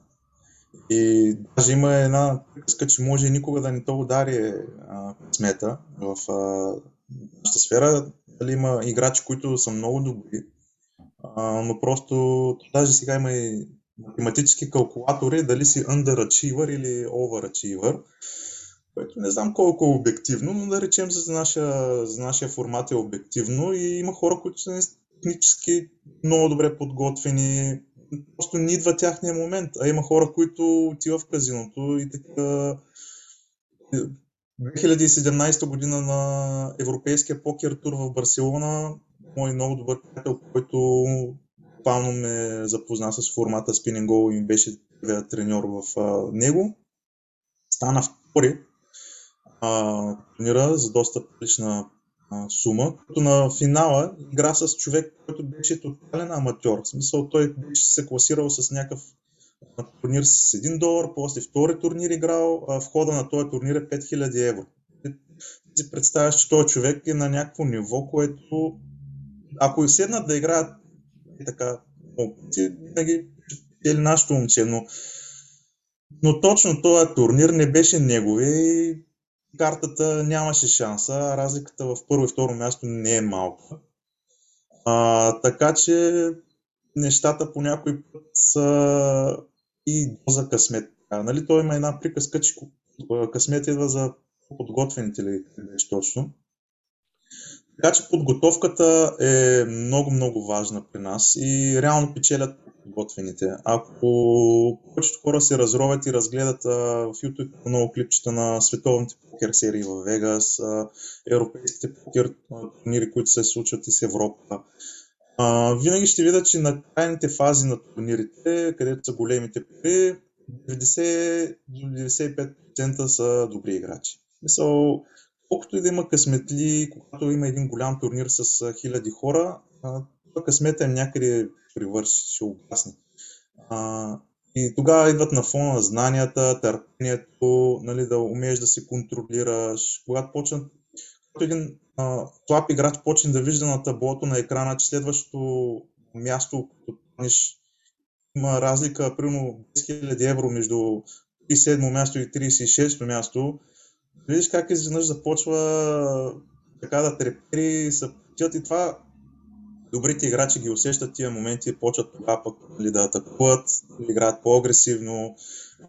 И даже има една приказка, че може никога да не то удари а, смета в а, нашата сфера. Дали има играчи, които са много добри, а, но просто даже сега има и математически калкулатори, дали си underachiever или overachiever, което не знам колко е обективно, но да речем за нашия, за нашия формат е обективно и има хора, които са технически много добре подготвени, просто не идва тяхния момент. А има хора, които отиват в казиното и така 2017 година на Европейския покер тур в Барселона, мой много добър приятел, който буквално ме запозна с формата Spinning Go и беше треньор в него. Стана втори а, турнира за доста лична а, сума, като на финала игра с човек, който беше тотален аматьор. В смисъл той беше се класирал с някакъв турнир с 1 долар, после втори турнир играл, а в хода на този турнир е 5000 евро. Ти си представяш, че този човек е на някакво ниво, което ако и седнат да играят и така винаги е нашето момче, но, но точно този турнир не беше негови и картата нямаше шанса, разликата в първо и второ място не е малка. А, така че нещата по някой път са и доза късмет. А, нали, той има една приказка, че късмет идва за подготвените ли беше точно. Така че подготовката е много, много важна при нас и реално печелят подготвените. Ако повечето хора се разровят и разгледат а, в YouTube много клипчета на световните покер серии в Вегас, а, европейските покер турнири, които се случват и с Европа, а, винаги ще видят, че на крайните фази на турнирите, където са големите пари, 90-95% са добри играчи. Мисъл, колкото и да има късметли, когато има един голям турнир с хиляди хора, късмета е някъде привърши, ще угасне. И тогава идват на фона на знанията, търпението, нали, да умееш да се контролираш. Когато почнат, когато един а, слаб играч почне да вижда на таблото на екрана, че следващото място, като има разлика, примерно 10 000 евро между 37 място и 36 място, видиш как изведнъж започва така да трепери се и това добрите играчи ги усещат тия моменти и почват тогава пък нали, да атакуват, да играят по-агресивно,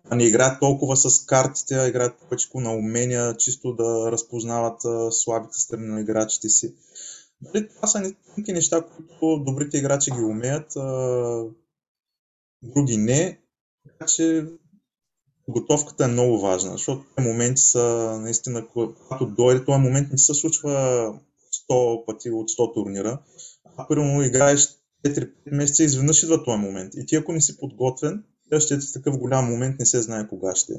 а не играят толкова с картите, а играят повече на умения, чисто да разпознават а, слабите страни на играчите си. Нали, това са някакви неща, които добрите играчи ги умеят, а, други не. Така че подготовката е много важна, защото тези моменти са наистина, когато дойде, този момент не се случва 100 пъти от 100 турнира. А примерно играеш 4-5 месеца изведнъж идва този момент. И ти ако не си подготвен, ще е такъв голям момент, не се знае кога ще.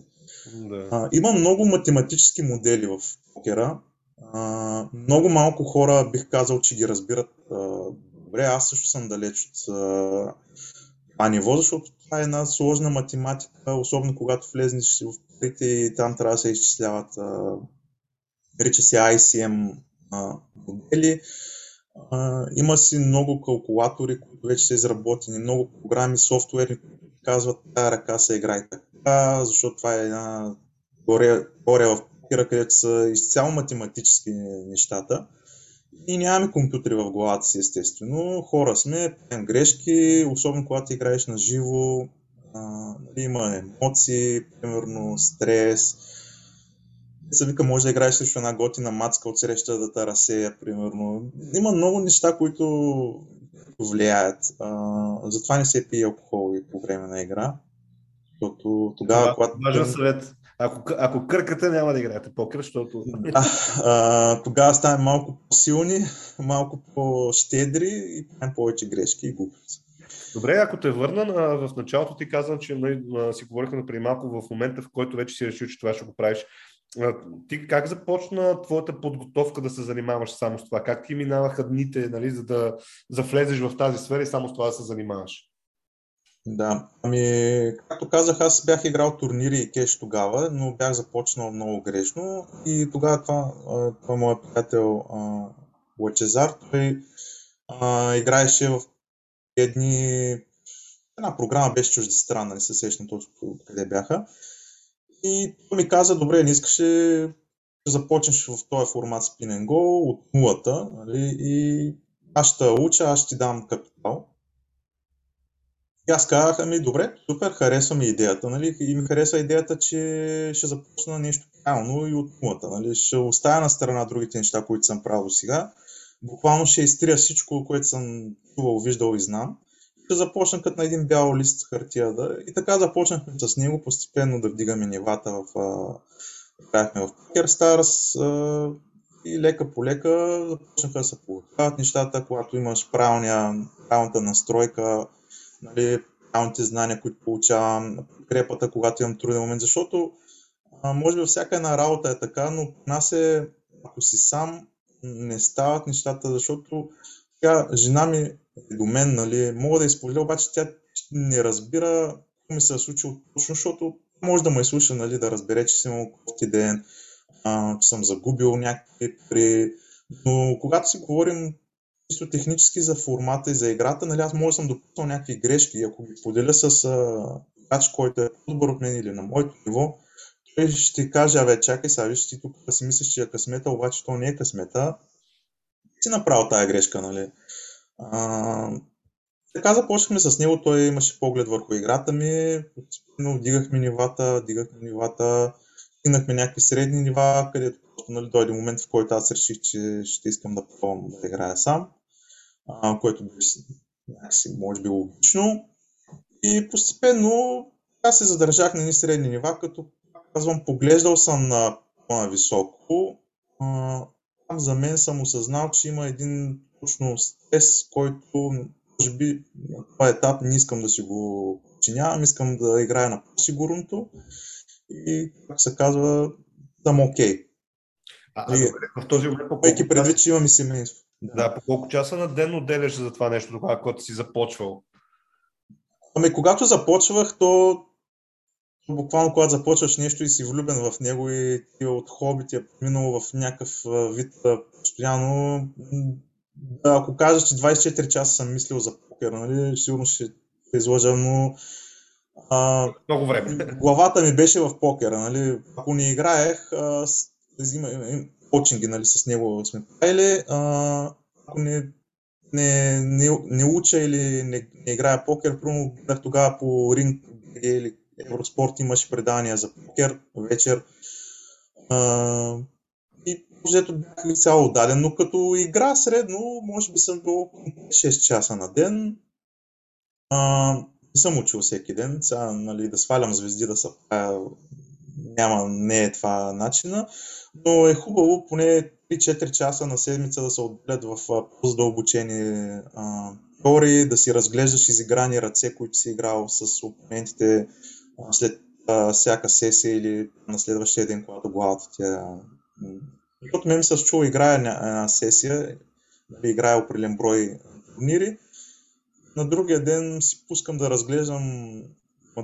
Да. А, има много математически модели в покера. А, много малко хора бих казал, че ги разбират а, добре. Аз също съм далеч от а, ниво, защото това е една сложна математика, особено когато влезнеш в парите и там трябва да се изчисляват, рече се ICM а, модели. Има си много калкулатори, които вече са изработени, много програми, софтуери, които казват тази ръка се играе така, защото това е една теория, в покера, където са изцяло математически нещата. И нямаме компютри в главата си, естествено. Хора сме, правим грешки, особено когато играеш на живо. Нали, има емоции, примерно стрес. Се вика, може да играеш срещу една готина мацка от среща да те разсея, примерно. Има много неща, които влияят. А, затова не се пие алкохол по време на игра. Защото тогава, когато... Важен съвет. Ако, ако къркате, няма да играете покер, защото... Да, а, тогава ставаме малко по-силни, малко по-щедри и правим повече грешки и глупости. Добре, ако те върна в началото, ти казвам, че нали, си говорихме преди малко в момента, в който вече си решил, че това ще го правиш. Ти как започна твоята подготовка да се занимаваш само с това? Как ти минаваха дните, нали, за да завлезеш в тази сфера и само с това да се занимаваш? Да, ами, както казах, аз бях играл турнири и кеш тогава, но бях започнал много грешно и тогава това, това моят приятел Лачезар, той а, играеше в едни... Една програма беше чуждестранна, не се сещам точно къде бяха. И той ми каза, добре, не искаш да започнеш в този формат Spin Go от нулата, нали? и аз ще уча, аз ще ти дам капитал. И аз казах, ами добре, супер, харесва ми идеята, нали? И ми хареса идеята, че ще започна нещо правилно и от нулата, нали? Ще оставя на страна другите неща, които съм правил сега. Буквално ще изтрия всичко, което съм чувал, виждал и знам. Започна като на един бял лист хартия. Да... И така започнахме с него постепенно да вдигаме нивата в, играхме в Poker Stars и лека по лека започнаха да се получават нещата, когато имаш правилния, правилната настройка, нали, правилните знания, които получавам, подкрепата, когато имам труден момент, защото може би всяка една работа е така, но нас е, ако си сам, не стават нещата, защото тя, жена ми до мен, нали, мога да изповеда, обаче тя не разбира какво ми се е случило точно, защото може да ме изслуша, нали, да разбере, че съм имал кофти ден, а, че съм загубил някакви при... Но когато си говорим чисто технически за формата и за играта, нали, аз може да съм допуснал някакви грешки. Ако ги поделя с играч, който е по-добър от мен или на моето ниво, той ще каже, абе, чакай сега, виж, ти тук си мислиш, че е късмета, обаче то не е късмета. Си направил тая грешка, нали? Така започнахме с него, той имаше поглед върху играта ми, постепенно вдигахме нивата, вдигахме нивата, стигнахме някакви средни нива, където нали, дойде момент, в който аз реших, че ще искам да пробвам да играя сам, а, което беше някакси, може би, логично. И постепенно аз се задържах на едни средни нива, като казвам, поглеждал съм на по-нависоко. Там за мен съм осъзнал, че има един точно стрес, който може би на това етап не искам да си го чинявам, искам да играя на по-сигурното и, как се казва, съм окей. Okay. А, и, в този момент по предвид, че имам и семейство. Да. да, по колко часа на ден отделяш за това нещо, тогава, когато си започвал? Ами, когато започвах, то буквално когато започваш нещо и си влюбен в него и ти от хоби ти е минало в някакъв вид постоянно, да, ако кажа, че 24 часа съм мислил за покер, нали, сигурно ще се излъжа, но а, Много време. Главата ми беше в покера. Нали. Ако не играех, а, починги нали, с него сме правили, а, ако не, не, не, не уча или не, не играя покер, първо тогава по ринг или Евроспорт имаше предания за покер вечер. А, защото бях ли цяло даден, но като игра средно, може би съм бил 6 часа на ден. А, не съм учил всеки ден, сега нали, да свалям звезди, да се правя, няма, не е това начина, но е хубаво поне 3-4 часа на седмица да се отделят в по-задълбочени теории, да си разглеждаш изиграни ръце, които си играл с опонентите, след а, всяка сесия или на следващия ден, когато главата ти е... Защото ми се чува играя една сесия, нали, играя определен брой турнири, на другия ден си пускам да разглеждам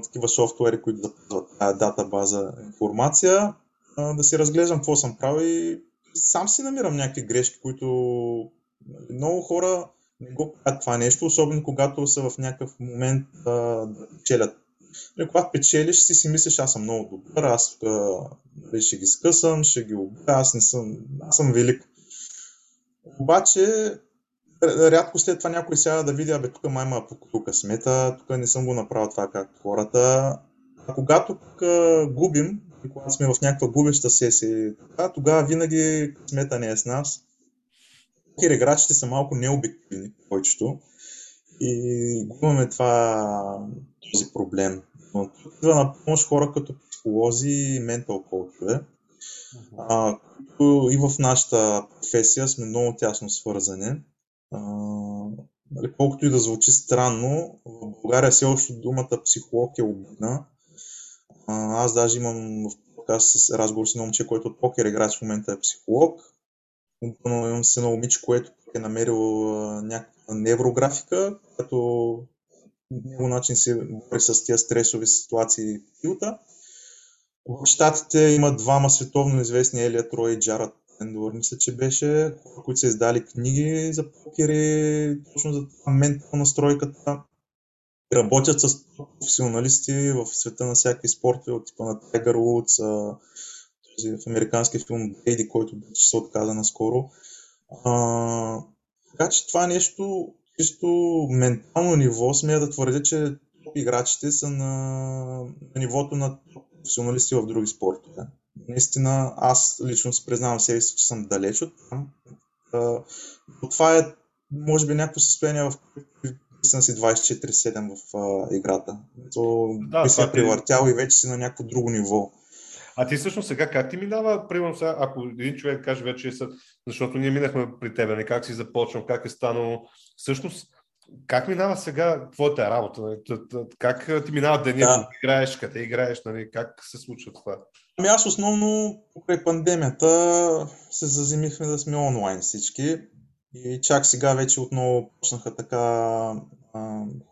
такива софтуери, които запазват тази дата база информация, да си разглеждам какво съм правил и сам си намирам някакви грешки, които нали, много хора не го правят това нещо, особено когато са в някакъв момент да челят когато печелиш, си си мислиш, аз съм много добър, аз тук ще ги скъсам, ще ги убия, аз не съм, аз съм велик. Обаче, рядко след това някой сяда да види, абе, тук май има по късмета, тук не съм го направил това както хората. А когато тук губим, когато сме в някаква губеща сесия, тогава винаги късмета не е с нас. Покер играчите са малко необективни, повечето. И имаме това, този проблем. Но тук идва на помощ хора като психолози и ментал коучове, които и в нашата професия сме много тясно свързани. А, нали, колкото и да звучи странно, в България все още думата психолог е обидна. Аз даже имам в подкаст разговор с едно момче, който от покер играч в момента е психолог. Но имам с едно момиче, което е намерил някаква неврографика, като него начин се бори с тези стресови ситуации в филта. В Штатите има двама световно известни Елият Рой и Джарат Ендор, мисля, че беше, които са издали книги за покери, точно за това ментал настройката. Работят с професионалисти в света на всякакви спортове, от типа на Вудс, този в американския филм Дейди, който се отказа наскоро. А, така че това нещо, чисто ментално ниво, смея да твърдя, че играчите са на, на нивото на професионалисти в други спортове. Наистина, аз лично се признавам себе си, че съм далеч от там. Но това е, може би, някакво състояние, в което съм си 24-7 в а, играта. То да, би се е превъртял и вече си на някакво друго ниво. А ти всъщност сега как ти минава, примерно сега, ако един човек каже вече, защото ние минахме при тебе, не нали, как си започнал, как е станало, всъщност как минава сега твоята работа? Нали? Как ти минава деня, да. играеш, къде играеш, нали? как се случва това? Ами аз основно покрай пандемията се заземихме да сме онлайн всички и чак сега вече отново почнаха така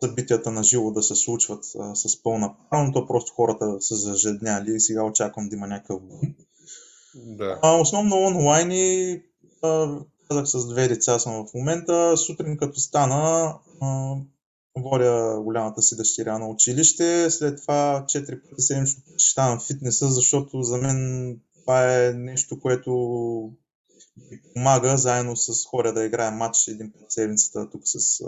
събитията на живо да се случват а, с пълна пара, но то просто хората са зажедняли и сега очаквам да има някакъв. Да. А, основно онлайн и а, казах с две деца съм в момента. Сутрин като стана, а, водя голямата си дъщеря на училище, след това 4 пъти седмично посещавам фитнеса, защото за мен това е нещо, което ми помага заедно с хора да играем матч един път седмицата тук с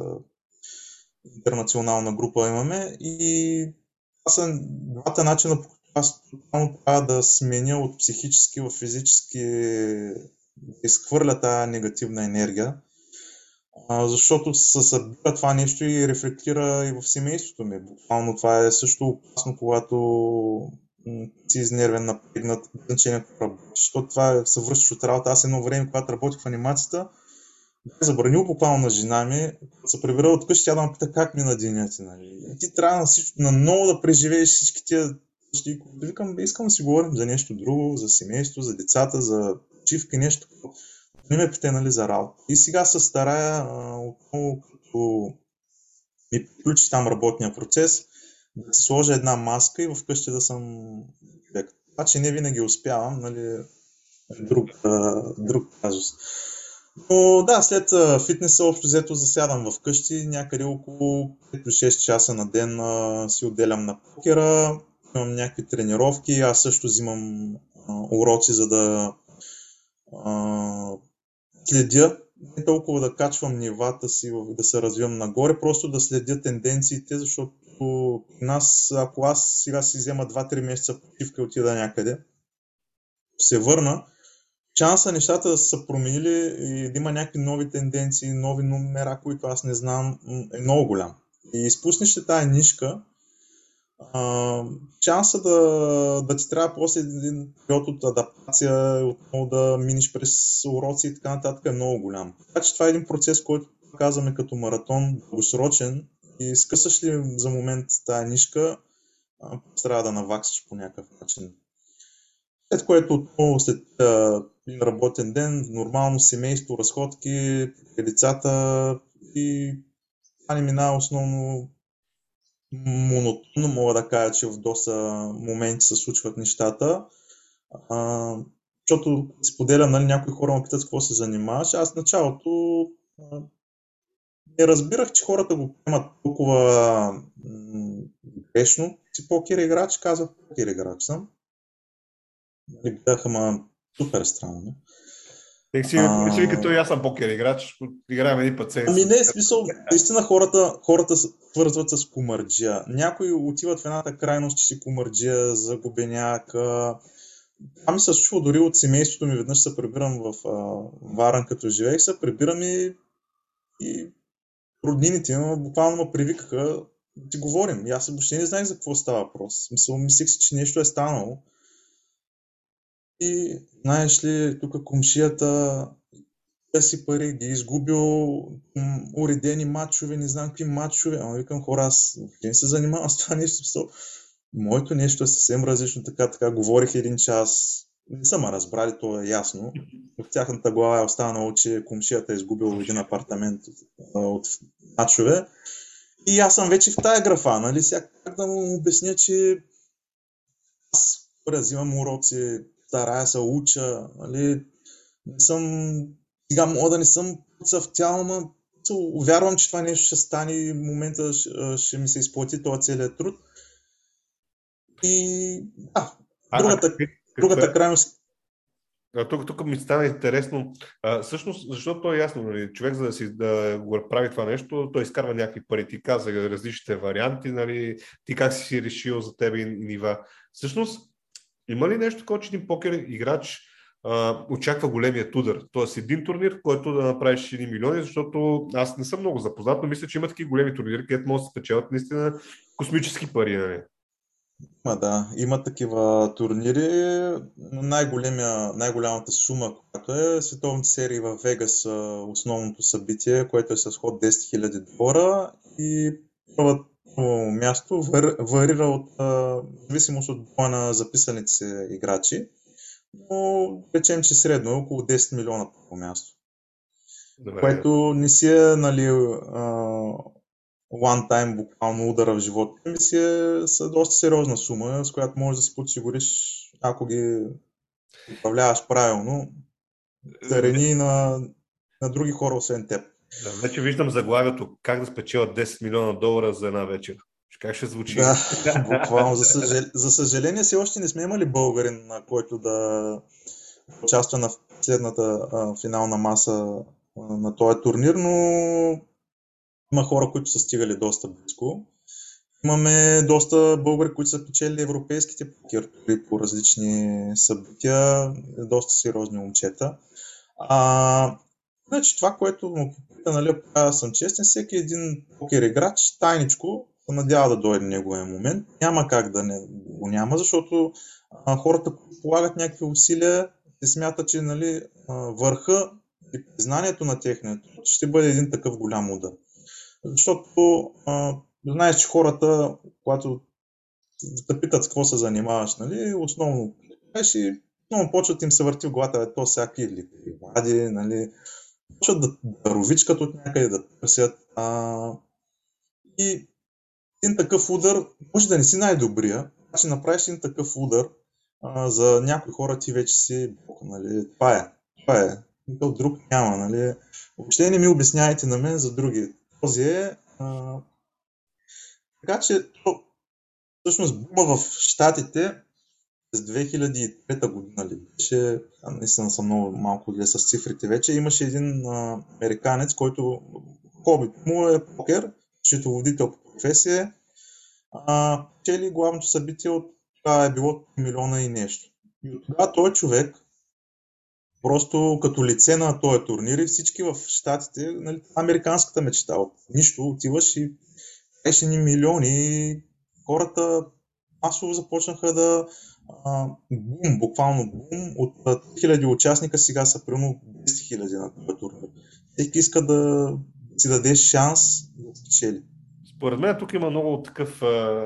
интернационална група имаме и това са двата начина, по които аз тотално трябва да сменя от психически в физически да изхвърля тази негативна енергия, защото се събира това нещо и рефлектира и в семейството ми. Буквално това е също опасно, когато си изнервен, напрегнат, значение работиш, защото това е, се връщаш от работа. Аз едно време, когато работих в анимацията, бях забранил буквално на жена ми, като се прибира от къщи, тя да ме пита как ми на денят. Нали. И ти трябва на, всичко, на много да преживееш всички тия неща. Викам, искам да си говорим за нещо друго, за семейство, за децата, за почивка, нещо. Не ме питай нали, за работа. И сега се старая отново, като ми приключи там работния процес, да си сложа една маска и вкъщи да съм човек. Това, че не винаги успявам, нали, друг, друг казус. Но да, след фитнеса общо взето засядам вкъщи, някъде около 5-6 часа на ден си отделям на покера, имам някакви тренировки, аз също взимам уроци, за да следя, не толкова да качвам нивата си, да се развивам нагоре, просто да следя тенденциите, защото нас, ако аз сега си взема 2-3 месеца почивка и отида някъде, се върна, шанса нещата да са променили и да има някакви нови тенденции, нови номера, които аз не знам, е много голям. И изпуснеш ли тази нишка, а, шанса да, да ти трябва после един период от адаптация, отново да миниш през уроци и така нататък е много голям. Така че това е един процес, който казваме като маратон, дългосрочен и скъсаш ли за момент тази нишка, трябва да наваксаш по някакъв начин. След което отново след един работен ден, нормално семейство, разходки, децата и това не минава основно монотонно, мога да кажа, че в доста моменти се случват нещата. А, защото споделям, нали, някои хора ме питат какво се занимаваш. Аз в началото не разбирах, че хората го приемат толкова грешно. Си покер играч, казват покер играч съм. Нали, гледаха, ма супер странно. Тек си, а... си като и аз съм покер играч, играем един път Ами не, смисъл, наистина хората, хората свързват с кумарджия. Някои отиват в едната крайност, че си кумарджия, загубеняк. Това ми се случва дори от семейството ми. Веднъж се прибирам в а, Варан, като живеех се, прибирам и, и роднините ми буквално ме привикаха ти говорим. И аз въобще не знаех за какво става въпрос. Мисъл, мислех си, че нещо е станало. И знаеш ли, тук комшията си пари, ги е изгубил уредени матчове, не знам какви матчове. Ама викам хора, аз не се занимавам с това нещо. Моето нещо е съвсем различно, така, така говорих един час, не са ме разбрали, то е ясно. В тяхната глава е останало, че комшията е изгубил един апартамент от мачове. И аз съм вече в тая графа, нали? Сега как да му обясня, че аз взимам уроци, старая се уча, нали? Не съм... Сега мога да не съм в тяло, но вярвам, че това нещо ще стане и в момента ще, ще ми се изплати този целият труд. И да, другата, а, другата крайност а, тук, тук ми стана интересно. А, всъщност, защото е ясно, нали, човек за да, си, да го прави това нещо, той изкарва някакви пари, ти каза различните варианти, нали, ти как си си решил за тебе нива. Всъщност, има ли нещо, което един покер играч а, очаква големият удар? Тоест един турнир, който да направиш 1 милиони, защото аз не съм много запознат, но мисля, че има такива големи турнири, където могат да се спечелят наистина космически пари. Нали? Има, да. Има такива турнири. Най-голямата сума, която е световните серии в Вегас, основното събитие, което е с ход 10 000 долара и първото място варира от зависимост от броя на записаните се играчи, но речем, че средно е около 10 милиона по място. Добре. Което не си е нали, one time буквално удара в живота ми си е са доста сериозна сума, с която можеш да си подсигуриш, ако ги управляваш правилно, дарени на, на други хора, освен теб. Да, вече виждам заглавието как да спечелят 10 милиона долара за една вечер. Как ще звучи? Да, буквално. За, съжал... за съжаление, все още не сме имали българин, на който да участва на следната финална маса на този турнир, но има хора, които са стигали доста близко. Имаме доста българи, които са печели европейските покертури по различни събития, доста сериозни момчета. А, значи това, което нали, ако съм честен, всеки един покер играч тайничко се надява да дойде неговия момент. Няма как да не го няма, защото а, хората, които полагат някакви усилия, се смятат, че нали, а, върха и признанието на техния ще бъде един такъв голям удар. Защото а, знаеш, че хората, когато те питат с какво се занимаваш, нали, основно и много почват им се върти в главата, бе, то всяки или млади, нали, почват да, да ровичкат от някъде, да търсят. А, и един такъв удар, може да не си най-добрия, значи направиш един такъв удар, а, за някои хора ти вече си бог, нали, това е, това е, друг няма, нали. Въобще не ми обяснявайте на мен за други този е. А, така че, то, всъщност, бума в Штатите през 2003 година ли беше, наистина съм много малко ли с цифрите вече, имаше един а, американец, който хобит му е покер, счетоводител по професия, а, чели главното събитие от това е било милиона и нещо. И от тогава той човек Просто като лице на този турнир и всички в Штатите, нали, американската мечта. От нищо отиваш и беше ни милиони и хората масово започнаха да бум, буквално бум, от 3000 участника сега са примерно 10 000 на този турнир. Всеки иска да си даде шанс да спечели. Според мен тук има много такъв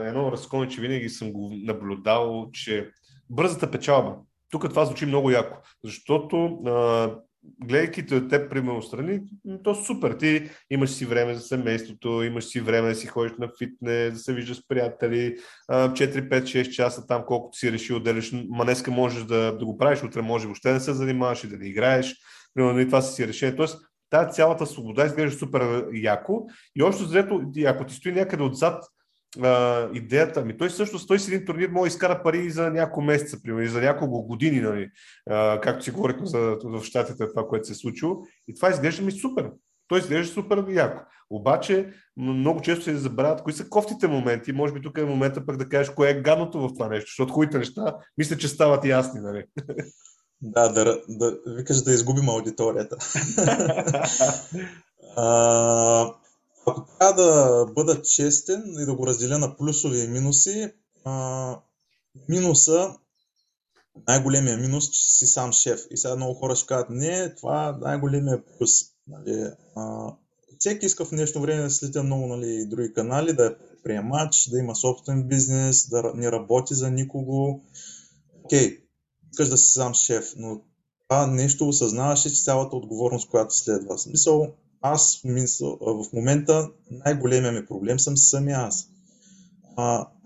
едно разклон, че винаги съм го наблюдал, че бързата печалба тук това звучи много яко, защото гледайки те, примерно, страни, то супер. Ти имаш си време за семейството, имаш си време да си ходиш на фитнес, да се виждаш с приятели, 4-5-6 часа там, колкото си решил да решиш. Ма днеска можеш да, да го правиш, утре може въобще да се занимаваш и да не играеш. Примерно, и това си решение. Тоест, тази цялата свобода изглежда супер яко и още взето, ако ти стои някъде отзад а, идеята ми. Той също той с един турнир може да изкара пари за няколко месеца, примерно, за няколко години, нали, а, както си говорихме за, в щатите това, което се е случило. И това изглежда ми супер. Той изглежда супер яко. Обаче много често се забравят кои са кофтите моменти. Може би тук е момента пък да кажеш кое е гадното в това нещо, защото хубавите неща мисля, че стават ясни. Нали? Да, да, да, викаш да изгубим аудиторията. а, ако трябва да бъда честен и да го разделя на плюсови и минуси, а, минуса, най-големия минус, че си сам шеф. И сега много хора ще кажат, не, това е най-големия плюс. Нали, а, всеки иска в днешно време да следя много нали, други канали, да е приемач, да има собствен бизнес, да не работи за никого. Окей, okay, искаш да си сам шеф, но това нещо осъзнаваш и цялата отговорност, която следва. В смисъл, аз в момента най-големия ми проблем съм самия аз.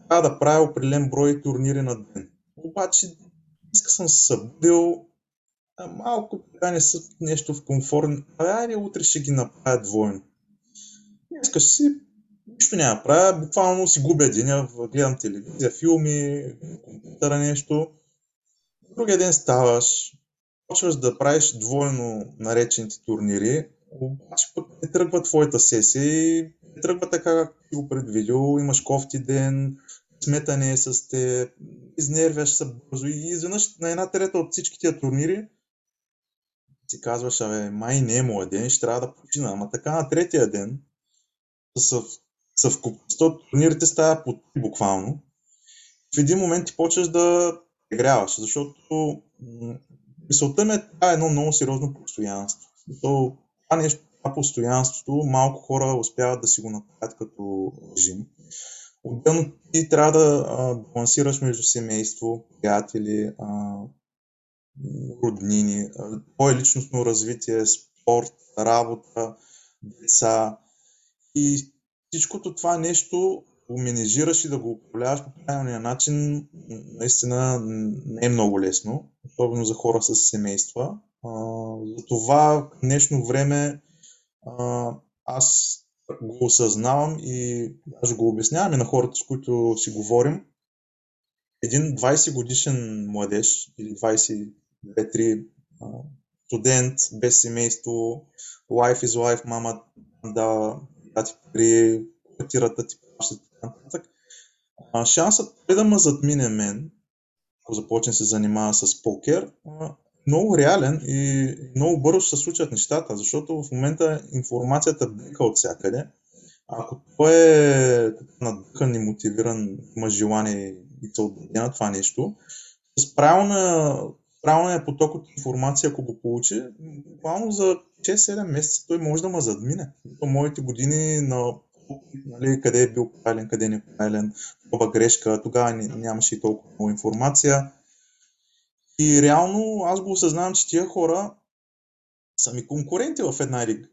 Трябва да правя определен брой турнири на ден. Обаче, днес съм се събудил, малко така не са нещо в комфорт. Айде, утре ще ги направя двойно. Днеска си, нищо няма да правя, буквално си губя деня, гледам телевизия, филми, компютъра нещо. Другия ден ставаш, почваш да правиш двойно наречените турнири, обаче пък не тръгва твоята сесия и не тръгва така, както ти го предвидил, имаш кофти ден, сметане с те, изнервяш се бързо и изведнъж на една трета от всички тия турнири си казваш, абе, май не е моят ден, ще трябва да почина. Ама така на третия ден, съвкупността турнирите става по буквално. В един момент ти почваш да гряваш, защото мисълта ми е това е едно много сериозно постоянство. Това нещо, това постоянството, малко хора успяват да си го направят като режим. Отделно ти трябва да а, балансираш между семейство, приятели, а, роднини, твое личностно развитие, спорт, работа, деца. И всичкото това нещо го менежираш и да го управляваш по правилния начин, наистина не е много лесно, особено за хора с семейства. Затова в днешно време а, аз го осъзнавам и даже го обяснявам и на хората, с които си говорим. Един 20 годишен младеж или 22-3 студент без семейство, life is life, мама да, да ти пари, квартирата ти плаща нататък. Шансът е да ме задмине мен, ако започне се занимава с покер, много реален и много бързо се случват нещата, защото в момента информацията блика от всякъде. Ако той е надъхан и мотивиран, има желание и отдаде на това нещо, с правилна, правилния поток от информация, ако го получи, буквално за 6-7 месеца той може да ме задмине. По моите години на нали, къде е бил правилен, къде е правилен, това грешка, тогава нямаше и толкова много информация. И реално аз го осъзнавам, че тия хора са ми конкуренти в една или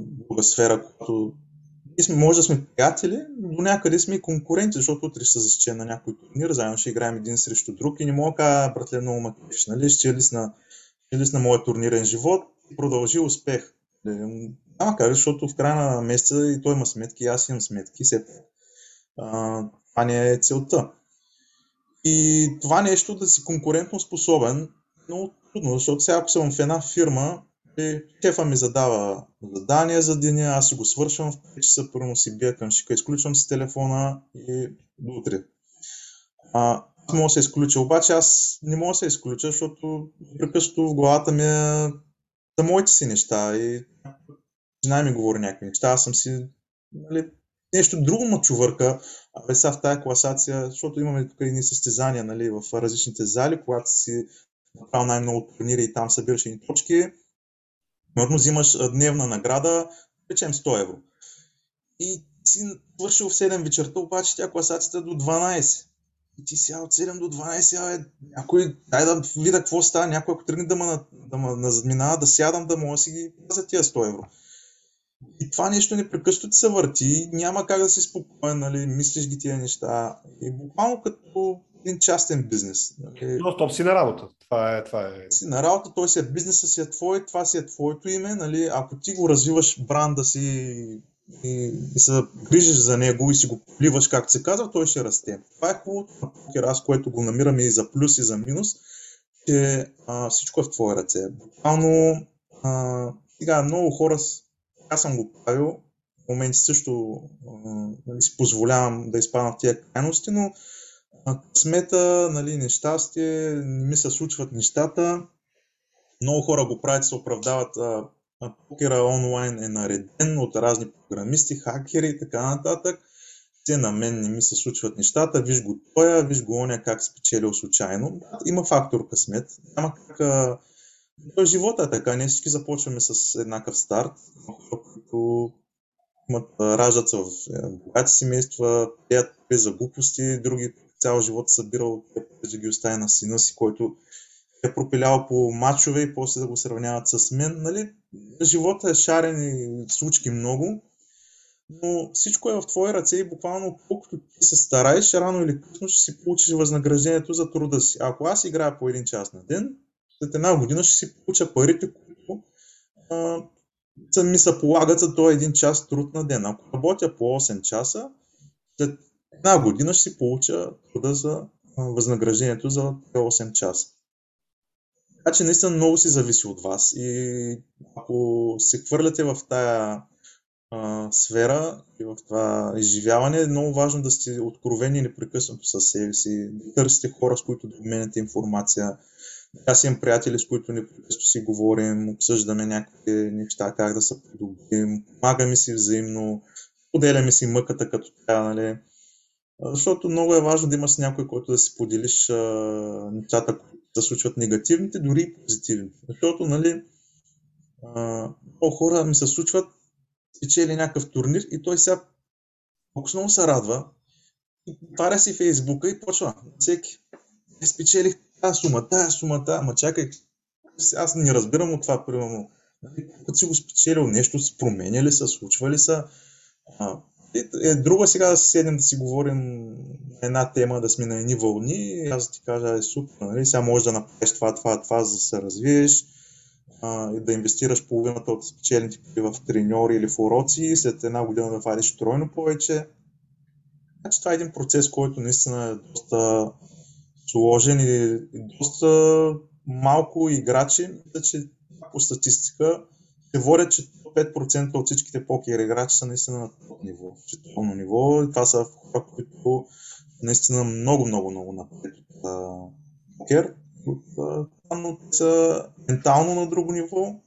друга сфера, която може да сме приятели, но до някъде сме и конкуренти, защото утре ще се засече на някой турнир, заедно ще играем един срещу друг и не мога да кажа, братле, много ма нали, ще ли на, ще на моят турнирен живот и продължи успех. Няма как, защото в края на месеца и той има сметки, и аз имам сметки, все това не е целта. И това нещо да си конкурентно способен, много трудно, защото сега ако съм в една фирма, и шефа ми задава задание за деня, аз си го свършвам в 5 часа, първо си бия към шика, изключвам си телефона и до утре. А, мога да се изключа, обаче аз не мога да се изключа, защото прекъснато в главата ми е за моите си неща и жена ми говори някакви неща, аз съм си нали, нещо друго ма чувърка, абе сега в тази класация, защото имаме тук и състезания нали, в различните зали, когато си направил най-много турнири и там събираш едни точки, Примерно взимаш дневна награда, речем 100 евро. И си свършил в 7 вечерта, обаче тя класацията е до 12. И ти сега от 7 до 12, а, някой, дай да видя какво става, някой ако тръгне да ме, да ме задминава, да сядам, да мога да си ги за тия 100 евро. И това нещо непрекъснато ти се върти, няма как да си спокоен, нали, мислиш ги тия неща. И буквално като един частен бизнес. Нали. Но стоп си на работа. Това е, това е. Си на работа, той си е бизнеса си е твой, това си е твоето име. Нали? Ако ти го развиваш бранда си и, и се грижиш за него и си го поливаш, както се казва, той ще расте. Това е хубавото на покер, аз което го намираме и за плюс и за минус, че а, всичко е в твои ръце. Буквално, а, сега много хора, аз съм го правил, в моменти също нали, си позволявам да изпадам в тия крайности, но късмета, нали, нещастие, не ми се случват нещата. Много хора го правят, се оправдават. Покера онлайн е нареден от разни програмисти, хакери и така нататък. Те на мен не ми се случват нещата, виж го тоя, виж го оня как спечелил случайно. Има фактор късмет. Няма как... А... Живота е така, не всички започваме с еднакъв старт. Които имат, раждат в е, богати семейства, пеят за глупости, други цял живот събирал, да ги оставя на сина си, който е пропилял по мачове и после да го сравняват с мен. Нали? Живота е шарен и случки много, но всичко е в твои ръце и буквално колкото ти се стараеш, рано или късно ще си получиш възнаграждението за труда си. Ако аз играя по един час на ден, след една година ще си получа парите, които а, ми се полагат за този един час труд на ден. Ако работя по 8 часа, след една година ще си получа труда за възнаграждението за 8 часа. Така че наистина много си зависи от вас и ако се хвърляте в тая а, сфера и в това изживяване, е много важно да сте откровени непрекъснато със себе си, да търсите хора, с които да обменяте информация. Аз имам приятели, с които непрекъснато си говорим, обсъждаме някакви неща, как да се подобрим, помагаме си взаимно, поделяме си мъката като трябва, нали? Защото много е важно да имаш някой, който да си поделиш а, нещата, които се случват негативните, дори и позитивните. Защото, нали, много хора ми се случват, спечели някакъв турнир и той сега толкова много се радва, отваря си Фейсбука и почва. Всеки. Спечелих тази сума, тази сума, тази. Ама чакай, аз не разбирам от това, примерно. Нали, когато си го спечелил, нещо се променя ли са, случва ли са. Е, друго е сега да се седнем да си говорим на една тема, да сме на едни вълни. Аз да ти кажа, е супер, нали? сега можеш да направиш това, това, това, за да се развиеш а, и да инвестираш половината от спечелените пари в треньори или в уроци след една година да вадиш тройно повече. Значи това е един процес, който наистина е доста сложен и, доста малко играчи. Мисля, че по статистика се водят, че 5% от всичките покер играчи са наистина на топ ниво, световно ниво. И това са хора, които наистина много, много, много напред от покер. но са ментално на друго ниво,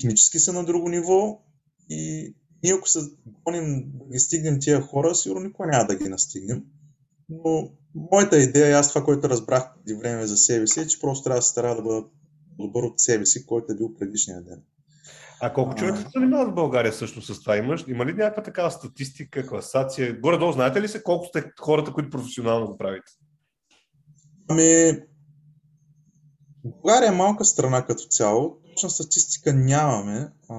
химически са на друго ниво и ние ако се гоним да ги стигнем тия хора, сигурно никога няма да ги настигнем. Но моята идея, аз това, което разбрах преди време за себе си, е, че просто трябва да се стара да бъда добър от себе си, който е бил предишния ден. А колко човека се занимават в България също с това? Имаш, има ли някаква такава статистика, класация? Горе-долу знаете ли се колко сте хората, които професионално го правите? Ами, България е малка страна като цяло. Точна статистика нямаме. А,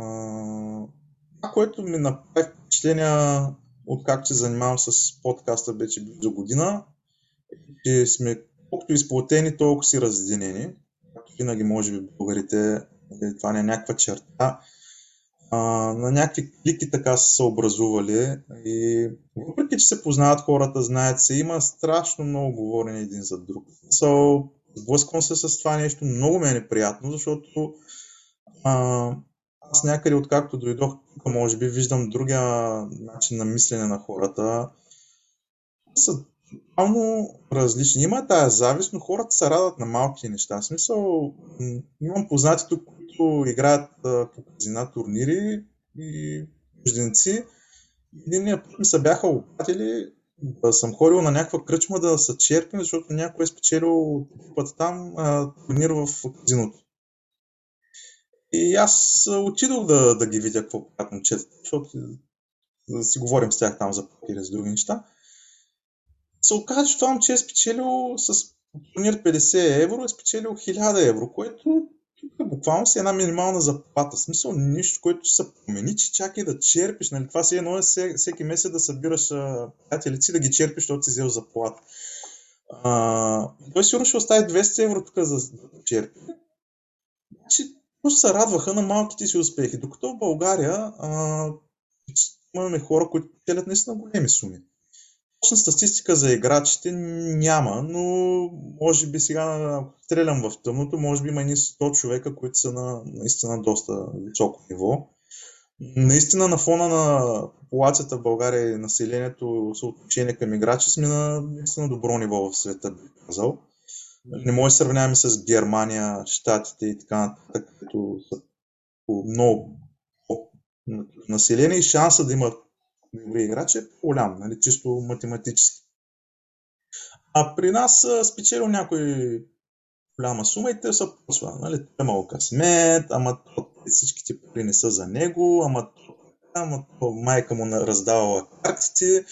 това, което ми направи впечатление, откакто се занимавам с подкаста вече близо година, че сме колкото изплатени, толкова си разединени. Както винаги, може би, българите Нали, това не е някаква черта. А, на някакви клики така са се образували и въпреки, че се познават хората, знаят се, има страшно много говорене един за друг. So, сблъсквам се с това нещо, много ми е неприятно, защото а, аз някъде откакто дойдох тук, може би виждам другия начин на мислене на хората. Са тотално различни. Има тая завист, но хората се радват на малки неща. В смисъл, имам познати тук, които играят по казина турнири и чужденци. Единия път ми се бяха опатили да съм ходил на някаква кръчма да се черпим, защото някой е спечелил път там а, турнир в казиното. И аз отидох да, да ги видя какво правят момчетата, защото да си говорим с тях там за покери, за други неща се оказа, че това момче е спечелил с турнир 50 евро, е спечелил 1000 евро, което тук буквално си една минимална заплата. В смисъл нищо, което се промени, че чакай да черпиш. Нали? Това си едно е всеки месец да събираш приятелици да ги черпиш, защото си взел заплата. Той сигурно ще остави 200 евро тук за да черпи. Значи, просто се радваха на малките си успехи. Докато в България а, имаме хора, които печелят наистина големи суми точна статистика за играчите няма, но може би сега, стрелям в тъмното, може би има и 100 човека, които са на наистина доста високо ниво. Наистина на фона на популацията в България и населението, съотношение към играчи сме на наистина добро ниво в света, бих казал. Не може да сравняваме с Германия, Штатите и така нататък, които са много население и шанса да имат добри играчи е по-голям, нали, чисто математически. А при нас спечелил някой голяма сума и те са почва. Нали? Той имал късмет, ама всичките пари не са за него, ама, ама майка му раздавала картите.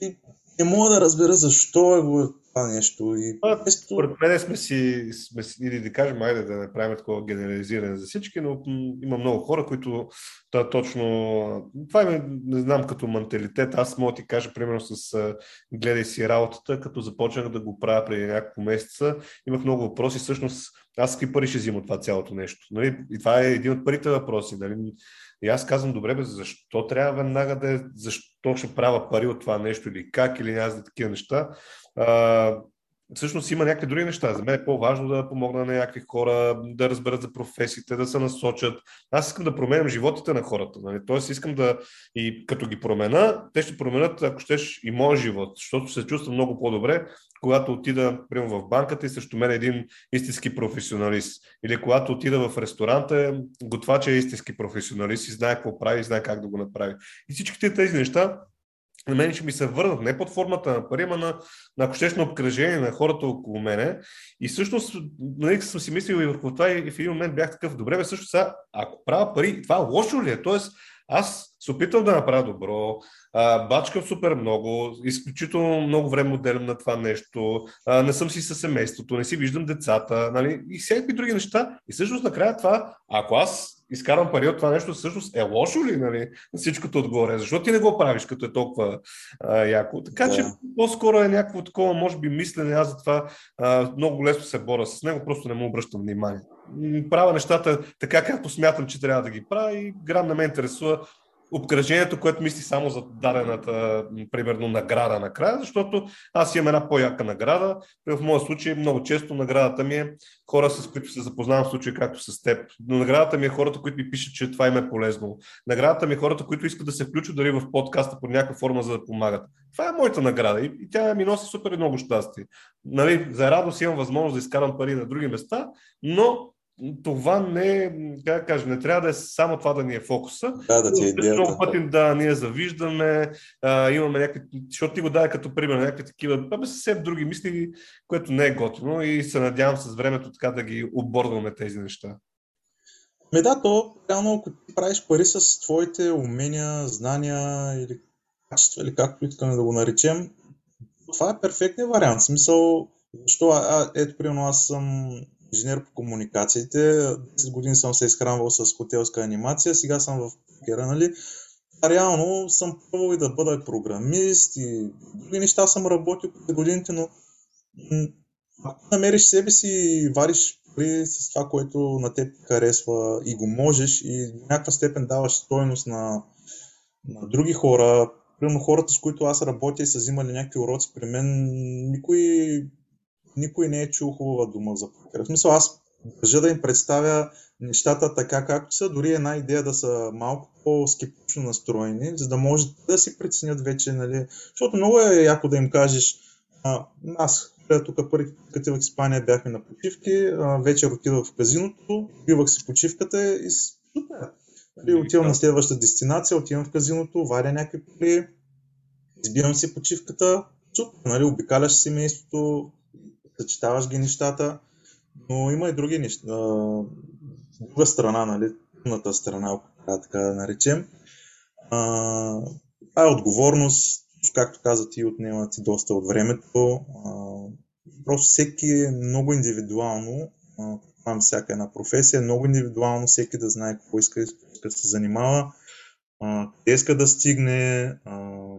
И не мога да разбера защо е го това нещо. И а, место... Според мен сме си, сме или да кажем, айде да не правим такова генерализиране за всички, но има много хора, които да, точно... Това е, не знам, като менталитет. Аз мога ти кажа, примерно с гледай си работата, като започнах да го правя преди няколко месеца, имах много въпроси. Всъщност, аз какви пари ще взимам това цялото нещо? Нали? И това е един от първите въпроси. Нали? И аз казвам, добре, бе, защо трябва веднага да е, защо ще правя пари от това нещо или как, или няма за такива неща. А, всъщност има някакви други неща. За мен е по-важно да помогна на някакви хора, да разберат за професиите, да се насочат. Аз искам да променям животите на хората. Нали? Тоест искам да и като ги промена, те ще променят, ако щеш, и моят живот, защото се чувствам много по-добре, когато отида, примерно в банката и срещу мен е един истински професионалист. Или когато отида в ресторанта, готвача е истински професионалист и знае какво прави и знае как да го направи. И всичките тези неща на мен ще ми се върнат не под формата на пари, а на, на ако щеш на обкръжение на хората около мене. И всъщност, нали, съм си мислил и върху това и в един момент бях такъв, добре, бе, също сега, ако правя пари, това лошо ли е? Тоест, аз се опитвам да направя добро, а, бачкам супер много, изключително много време отделям на това нещо, а, не съм си със семейството, не си виждам децата, нали, и всякакви други неща. И всъщност накрая това, ако аз изкарвам пари от това нещо, всъщност е лошо ли, нали, всичкото отгоре? Защо ти не го правиш, като е толкова а, яко? Така да. че по-скоро е някакво такова, може би, мислене, аз затова а, много лесно се боря с него, просто не му обръщам внимание. Правя нещата така, както смятам, че трябва да ги правя и грам не ме интересува обкръжението, което мисли само за дадената, примерно, награда накрая, защото аз имам една по-яка награда. В моя случай много често наградата ми е хора, с които се запознавам в случай както с теб. Но наградата ми е хората, които ми пишат, че това им е полезно. Наградата ми е хората, които искат да се включат дори в подкаста по някаква форма, за да помагат. Това е моята награда и, и тя ми носи супер много щастие. Нали, за радост имам възможност да изкарам пари на други места, но това не, как кажа, не трябва да е само това да ни е фокуса. Да, да ти е идеята. Много пъти да ние завиждаме, а, имаме някакви, защото ти го дай като пример, някакви такива, абе съвсем други мисли, което не е готино и се надявам с времето така да ги оборваме тези неща. Ме да, то реално ако ти правиш пари с твоите умения, знания или качества, или както искаме да го наречем, това е перфектният вариант. В смисъл, защо, а, ето, примерно, аз съм инженер по комуникациите. 10 години съм се изхранвал с хотелска анимация, сега съм в покера, нали? А реално съм пробвал и да бъда програмист и други неща съм работил през годините, но ако намериш себе си и вариш пари с това, което на теб харесва и го можеш и в някаква степен даваш стоеност на, на други хора, примерно хората, с които аз работя и са взимали някакви уроци при мен, никой никой не е чул хубава дума за покер. В смисъл, аз държа да им представя нещата така както са, дори една идея да са малко по-скептично настроени, за да може да си преценят вече, нали, защото много е яко да им кажеш, а, аз тук първи като в Испания бяхме на почивки, а, вечер отидох в казиното, бивах си почивката и супер. Нали, отивам на следващата дестинация, отивам в казиното, варя някакви пари, избирам си почивката, супер, нали, обикаляш семейството, съчетаваш ги нещата, но има и други неща. Друга страна, нали, тъмната страна, ако така да наречем. Това е отговорност, както каза ти, отнема ти доста от времето. Просто всеки е много индивидуално, това всяка една професия, много индивидуално всеки да знае какво иска, иска да се занимава, къде иска да стигне,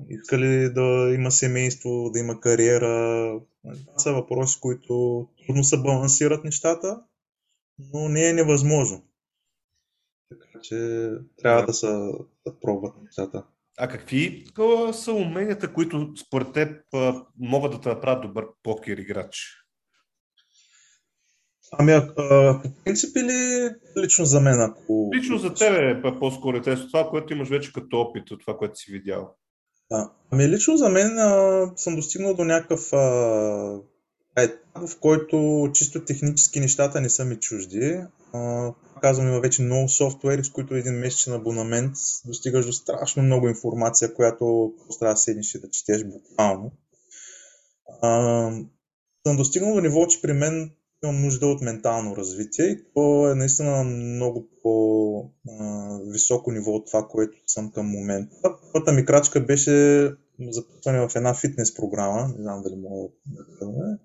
иска ли да има семейство, да има кариера, това са въпроси, които трудно се балансират нещата, но не е невъзможно. Така че трябва да, се да пробват нещата. А какви са уменията, които според теб могат да те направят добър покер играч? Ами, а, по принцип или лично за мен? Ако... Лично за тебе е по-скоро интересно това, което имаш вече като опит от това, което си видял. А, ами лично за мен а, съм достигнал до някакъв етап, в който чисто технически нещата не са ми чужди. А, казвам, има вече много софтуери, с които един месечен абонамент достигаш до страшно много информация, която трябва да седнеш и да четеш буквално. А, съм достигнал до ниво, че при мен имам нужда от ментално развитие и то е наистина много по-високо ниво от това, което съм към момента. Първата ми крачка беше записване в една фитнес програма, не знам дали мога да кажа.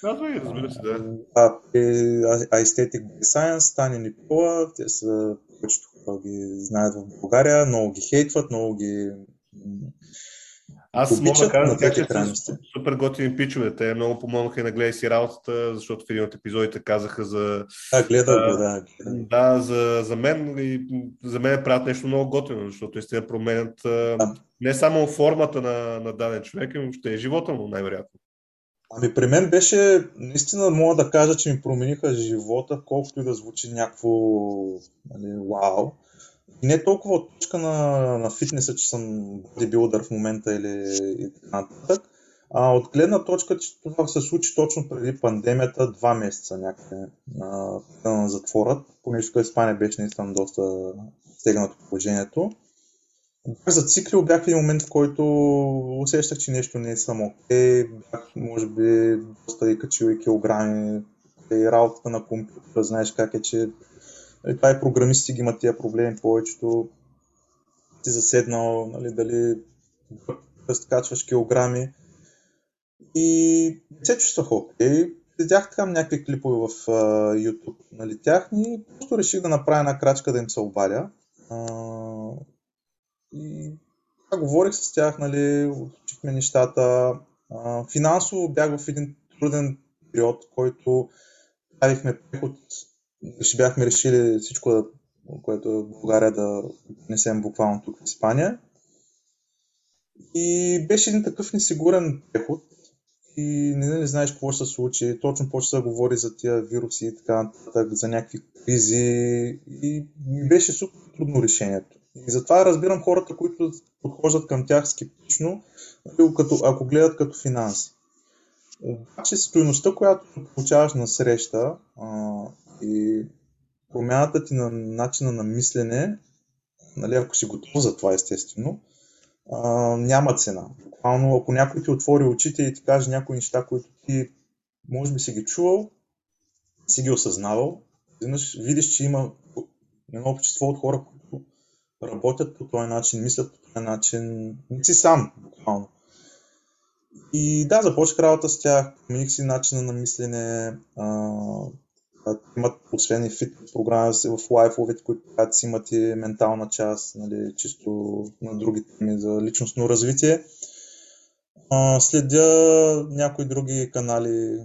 Казвай, разбира се, да. А, Aesthetic Science, Таня Никола, те са, повечето хора ги знаят в България, много ги хейтват, много ги аз мога да кажа, че са супер готини пичове. Те много помогнаха и на гледай си работата, защото в един от епизодите казаха за... Да, гледа го, да. Да, за, за мен и за мен правят нещо много готино, защото истина променят да. не само формата на, на даден човек, но въобще живота му най-вероятно. Ами при мен беше, наистина мога да кажа, че ми промениха живота, колкото и да звучи някакво нали, вау не толкова от точка на, на фитнеса, че съм бодибилдър в момента или така нататък, а от гледна точка, че това се случи точно преди пандемията, два месеца някъде на, на затворът, понеже в Испания беше наистина доста стегнато положението. Бях зациклил, бях в един момент, в който усещах, че нещо не е само окей, бях, може би, доста и качил и килограми, и работата на компютъра, знаеш как е, че Нали, това и програмисти ги имат тия проблеми, повечето си заседнал, нали, дали да качваш килограми. И се чувствах окей. Следях така някакви клипове в uh, YouTube нали, тяхни и просто реших да направя една крачка да им се обадя. И така говорих с тях, нали, учихме нещата. Uh, финансово бях в един труден период, който правихме преход ще бяхме решили всичко, което е в България да несем буквално тук в Испания. И беше един такъв несигурен преход и не, не знаеш какво ще се случи. Точно почва да говори за тия вируси и така нататък, за някакви кризи и беше супер трудно решението. И затова разбирам хората, които подхождат към тях скептично, като, ако гледат като финанси. Обаче стоеността, която получаваш на среща и промяната ти на начина на мислене, нали, ако си готов за това, естествено, а, няма цена. Буквално, ако някой ти отвори очите и ти каже някои неща, които ти може би си ги чувал, си ги осъзнавал, изведнъж видиш, че има едно общество от хора, които работят по този начин, мислят по този начин, не си сам, буквално. И да, започнах работа с тях, промених си начина на мислене, а, имат освен и фитнес програми в лайфовете, които правят си имат и ментална част, нали, чисто на други теми за личностно развитие. Следя някои други канали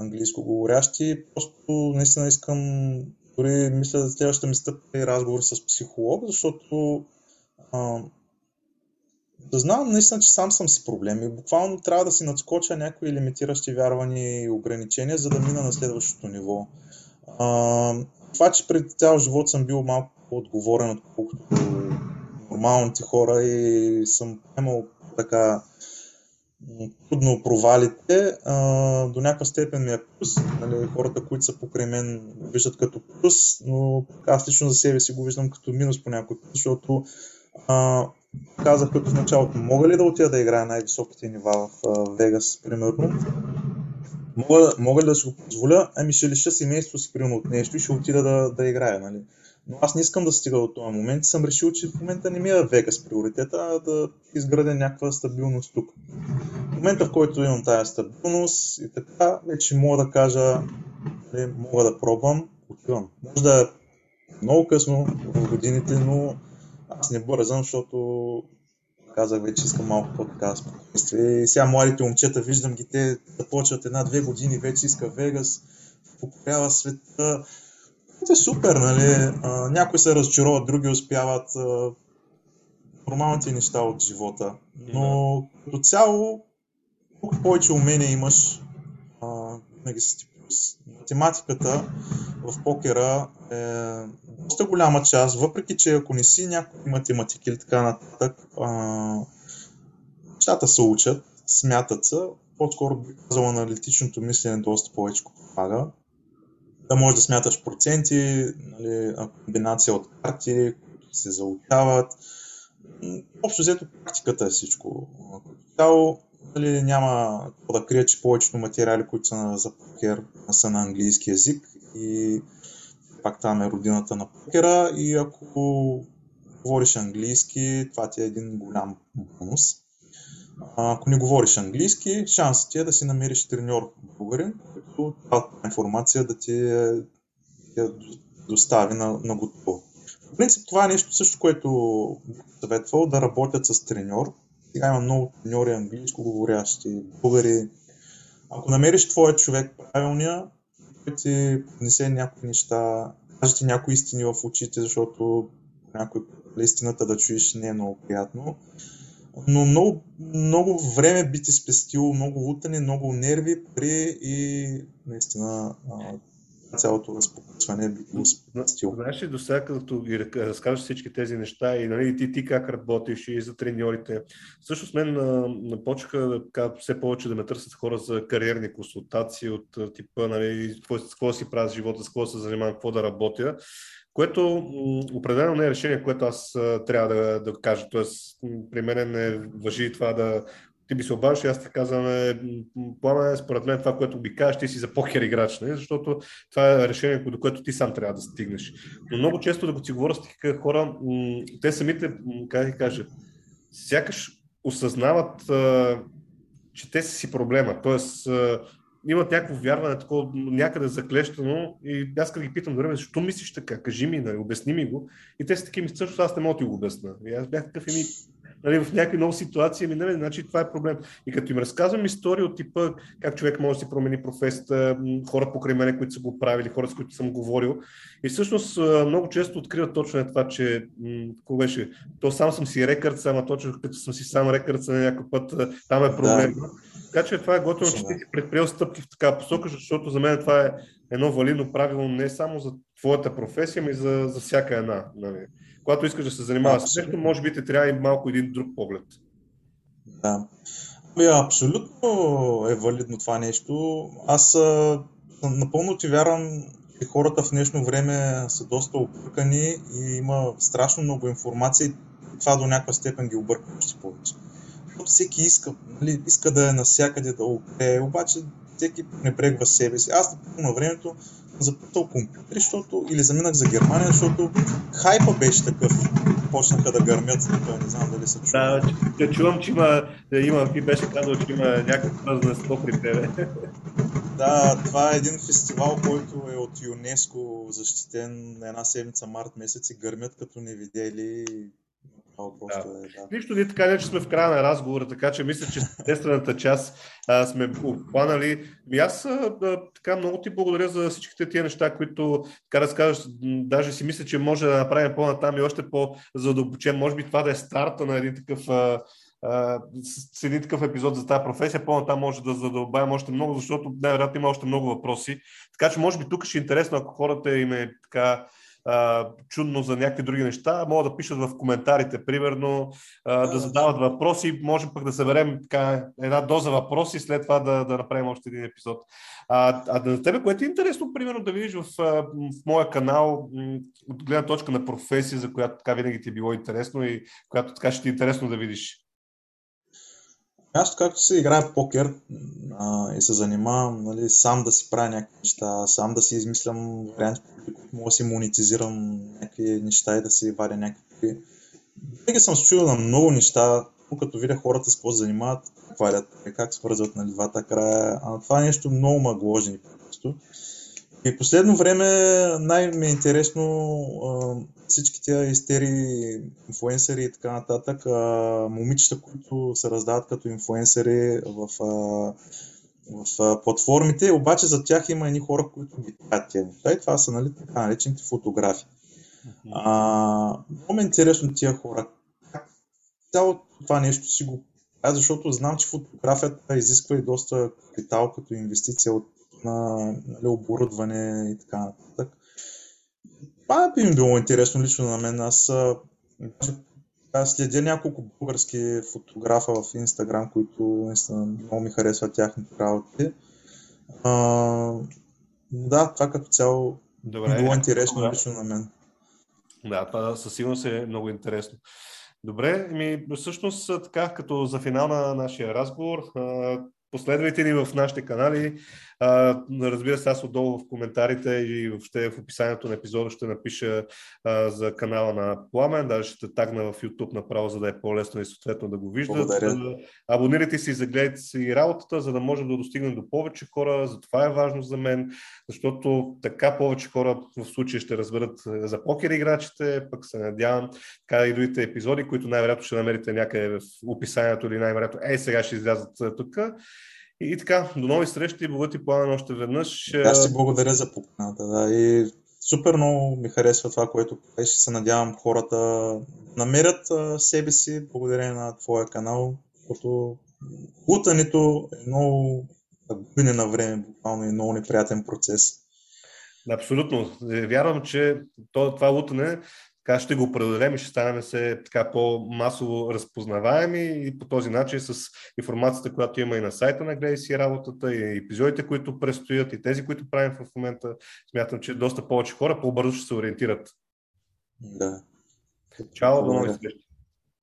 английско говорящи. Просто наистина искам, дори мисля за следващата ми стъпка и разговор с психолог, защото знам наистина, че сам съм си проблем и буквално трябва да си надскоча някои лимитиращи вярвания и ограничения, за да мина на следващото ниво. А, това, че пред цял живот съм бил малко по-отговорен, отколкото нормалните хора и съм имал така трудно провалите, а, до някаква степен ми е плюс. Нали, хората, които са покрай мен, виждат като плюс, но аз лично за себе си го виждам като минус по някой път, защото а, казах като в началото, мога ли да отида да играя най-високите нива в Вегас, примерно? Мога, мога ли да си го позволя? Ами ще лиша семейството си примерно от нещо и ще отида да, да играя, нали? Но аз не искам да стига до този момент и съм решил, че в момента не ми е Вегас приоритета, а да изградя някаква стабилност тук. В момента, в който имам тази стабилност и така, вече мога да кажа, нали, мога да пробвам, отивам. Може да е много късно в годините, но аз не бързам, защото казах вече искам малко по-така спокойствие. И сега младите момчета, виждам ги, те започват една-две години, вече иска Вегас, покорява света. Това е супер, нали? А, някои се разочароват, други успяват. А, нормалните неща от живота. Но като цяло, колко повече умения имаш, а, винаги си ти плюс. Математиката в покера е доста голяма част, въпреки че ако не си някой математик или така нататък, нещата се учат, смятат се, по-скоро би казал аналитичното мислене доста повече помага. да можеш да смяташ проценти, нали, комбинация от карти, които се заучават. Общо взето практиката е всичко. Цяло нали, няма да крия, че повечето материали, които са за покер, са на английски язик и пак там е родината на покера и ако говориш английски, това ти е един голям бонус. Ако не говориш английски, шансът ти е да си намериш треньор българин, който тази информация да ти е, е достави на, на готово. В принцип това е нещо също, което съветвал да работят с треньор. Сега има много треньори английско говорящи, българи. Ако намериш твоя човек правилния, той ти несе някои неща, каже ти някои истини в очите, защото някой истината да чуеш не е много приятно. Но много, много време би ти спестило, много лутане, много нерви, при и наистина цялото разпокъсване би го спестил. Знаеш ли, до сега, като ги разкажеш всички тези неща и нали, ти, ти как работиш и за треньорите, всъщност мен почнаха така, все повече да ме търсят хора за кариерни консултации от типа, нали, какво, какво си правя с живота, с какво се занимавам, какво да работя което определено не е решение, което аз трябва да, да кажа. Тоест, при мен не въжи това да ти би се обаждаш и аз ти казвам, е, пламен, според мен това, което би кажеш, ти си за покер играч, не? защото това е решение, до което ти сам трябва да стигнеш. Но много често, да си говоря с такива хора, те самите, как да кажа, сякаш осъзнават, че те са си проблема. Тоест, имат някакво вярване, такова някъде заклещено и аз като ги питам, добре, защо мислиш така, кажи ми, нали, обясни ми го. И те са такива, също аз не мога да ти го обясна. И аз бях такъв и ми, нали, в някакви нови ситуации, ми, нали, значи това е проблем. И като им разказвам истории от типа как човек може да си промени професията, хора покрай мене, които са го правили, хора, с които съм говорил. И всъщност много често откриват точно е това, че какво беше, то сам съм си рекърд, само точно като съм си сам рекърд, на някакъв път там е проблем. Да. Така че това е готино, че ти си предприел стъпки в така посока, защото за мен това е едно валидно правило не само за твоята професия, но и за, за всяка една. Нали. Когато искаш да се занимаваш с нещо, може би те трябва и малко един друг поглед. Да. Ами, абсолютно е валидно това нещо. Аз а, напълно ти вярвам, че хората в днешно време са доста объркани и има страшно много информация и това до някаква степен ги обърка още повече всеки иска, нали, иска да е навсякъде да опее, обаче всеки пренебрегва себе си. Аз на времето запитал компютри, защото, или заминах за Германия, защото хайпа беше такъв. Почнаха да гърмят, тук, не знам дали са чули. Да, че, чувам, че има, има, ти беше казал, че има някакъв празненство при тебе. Да, това е един фестивал, който е от ЮНЕСКО защитен на една седмица март месец и гърмят като не видели просто да. е, да. Нищо ни така, не че сме в края на разговора, така че мисля, че естествената част а, сме обхванали. И аз а, така много ти благодаря за всичките тия неща, които така скажеш, даже си мисля, че може да направим по-натам и още по-задълбочен. Може би това да е старта на един такъв а, с един такъв епизод за тази професия, по-натам може да задълбаем още много, защото най-вероятно има още много въпроси. Така че може би тук ще е интересно, ако хората им е така чудно за някакви други неща, могат да пишат в коментарите, примерно, да задават въпроси, може пък да съберем така, една доза въпроси, след това да, да направим още един епизод. А, а за тебе, което е интересно, примерно, да видиш в, в моя канал, от гледна точка на професия, за която така винаги ти е било интересно и която така ще ти е интересно да видиш? Аз, както се играе покер а, и се занимавам нали, сам да си правя някакви неща, сам да си измислям варианти, които мога да си монетизирам някакви неща и да си варя някакви. Винаги съм се на много неща, като видя хората с какво се занимават, как валят, как свързват нали, двата края. А това нещо много ма гложи просто. И последно време най-ми е интересно всички тези истери, инфуенсъри и така нататък, момичета, които се раздават като инфуенсъри в, в платформите, обаче за тях има едни хора, които ги правят неща и това са нали, така наречените фотографи. А, много е интересно тия хора. Как цялото това нещо си го правят, защото знам, че фотографията изисква и доста капитал като инвестиция от на нали, оборудване и така нататък. Това би ми било интересно лично на мен. Аз, аз следя няколко български фотографа в Инстаграм, които наистина много ми харесват тяхните работи. А, да, това като цяло Добре, било интересно добре. лично на мен. Да, това със сигурност е много интересно. Добре, ми всъщност така, като за финал на нашия разговор, последвайте ни в нашите канали. А, разбира се, аз отдолу в коментарите и въобще в описанието на епизода ще напиша а, за канала на Пламен, даже ще тагна в YouTube направо, за да е по-лесно и съответно да го виждат. Благодаря. Абонирайте се и загледайте си работата, за да може да достигнем до повече хора. За това е важно за мен, защото така повече хора в случая ще разберат за покер играчите, пък се надявам така и другите епизоди, които най-вероятно ще намерите някъде в описанието или най-вероятно ей сега ще излязат тук и така, до нови срещи, благодаря ти пламен още веднъж. Аз ти благодаря за поканата, да. И супер много ми харесва това, което правиш и се надявам хората намерят себе си благодарение на твоя канал, защото лутането е много губене на време, буквално и много неприятен процес. Абсолютно. Вярвам, че това лутане така ще го преодолем и ще станем се така по-масово разпознаваеми и по този начин с информацията, която има и на сайта на Гледай си работата, и епизодите, които предстоят, и тези, които правим в момента, смятам, че доста повече хора по-бързо ще се ориентират. Да. Чао, до нови срещи.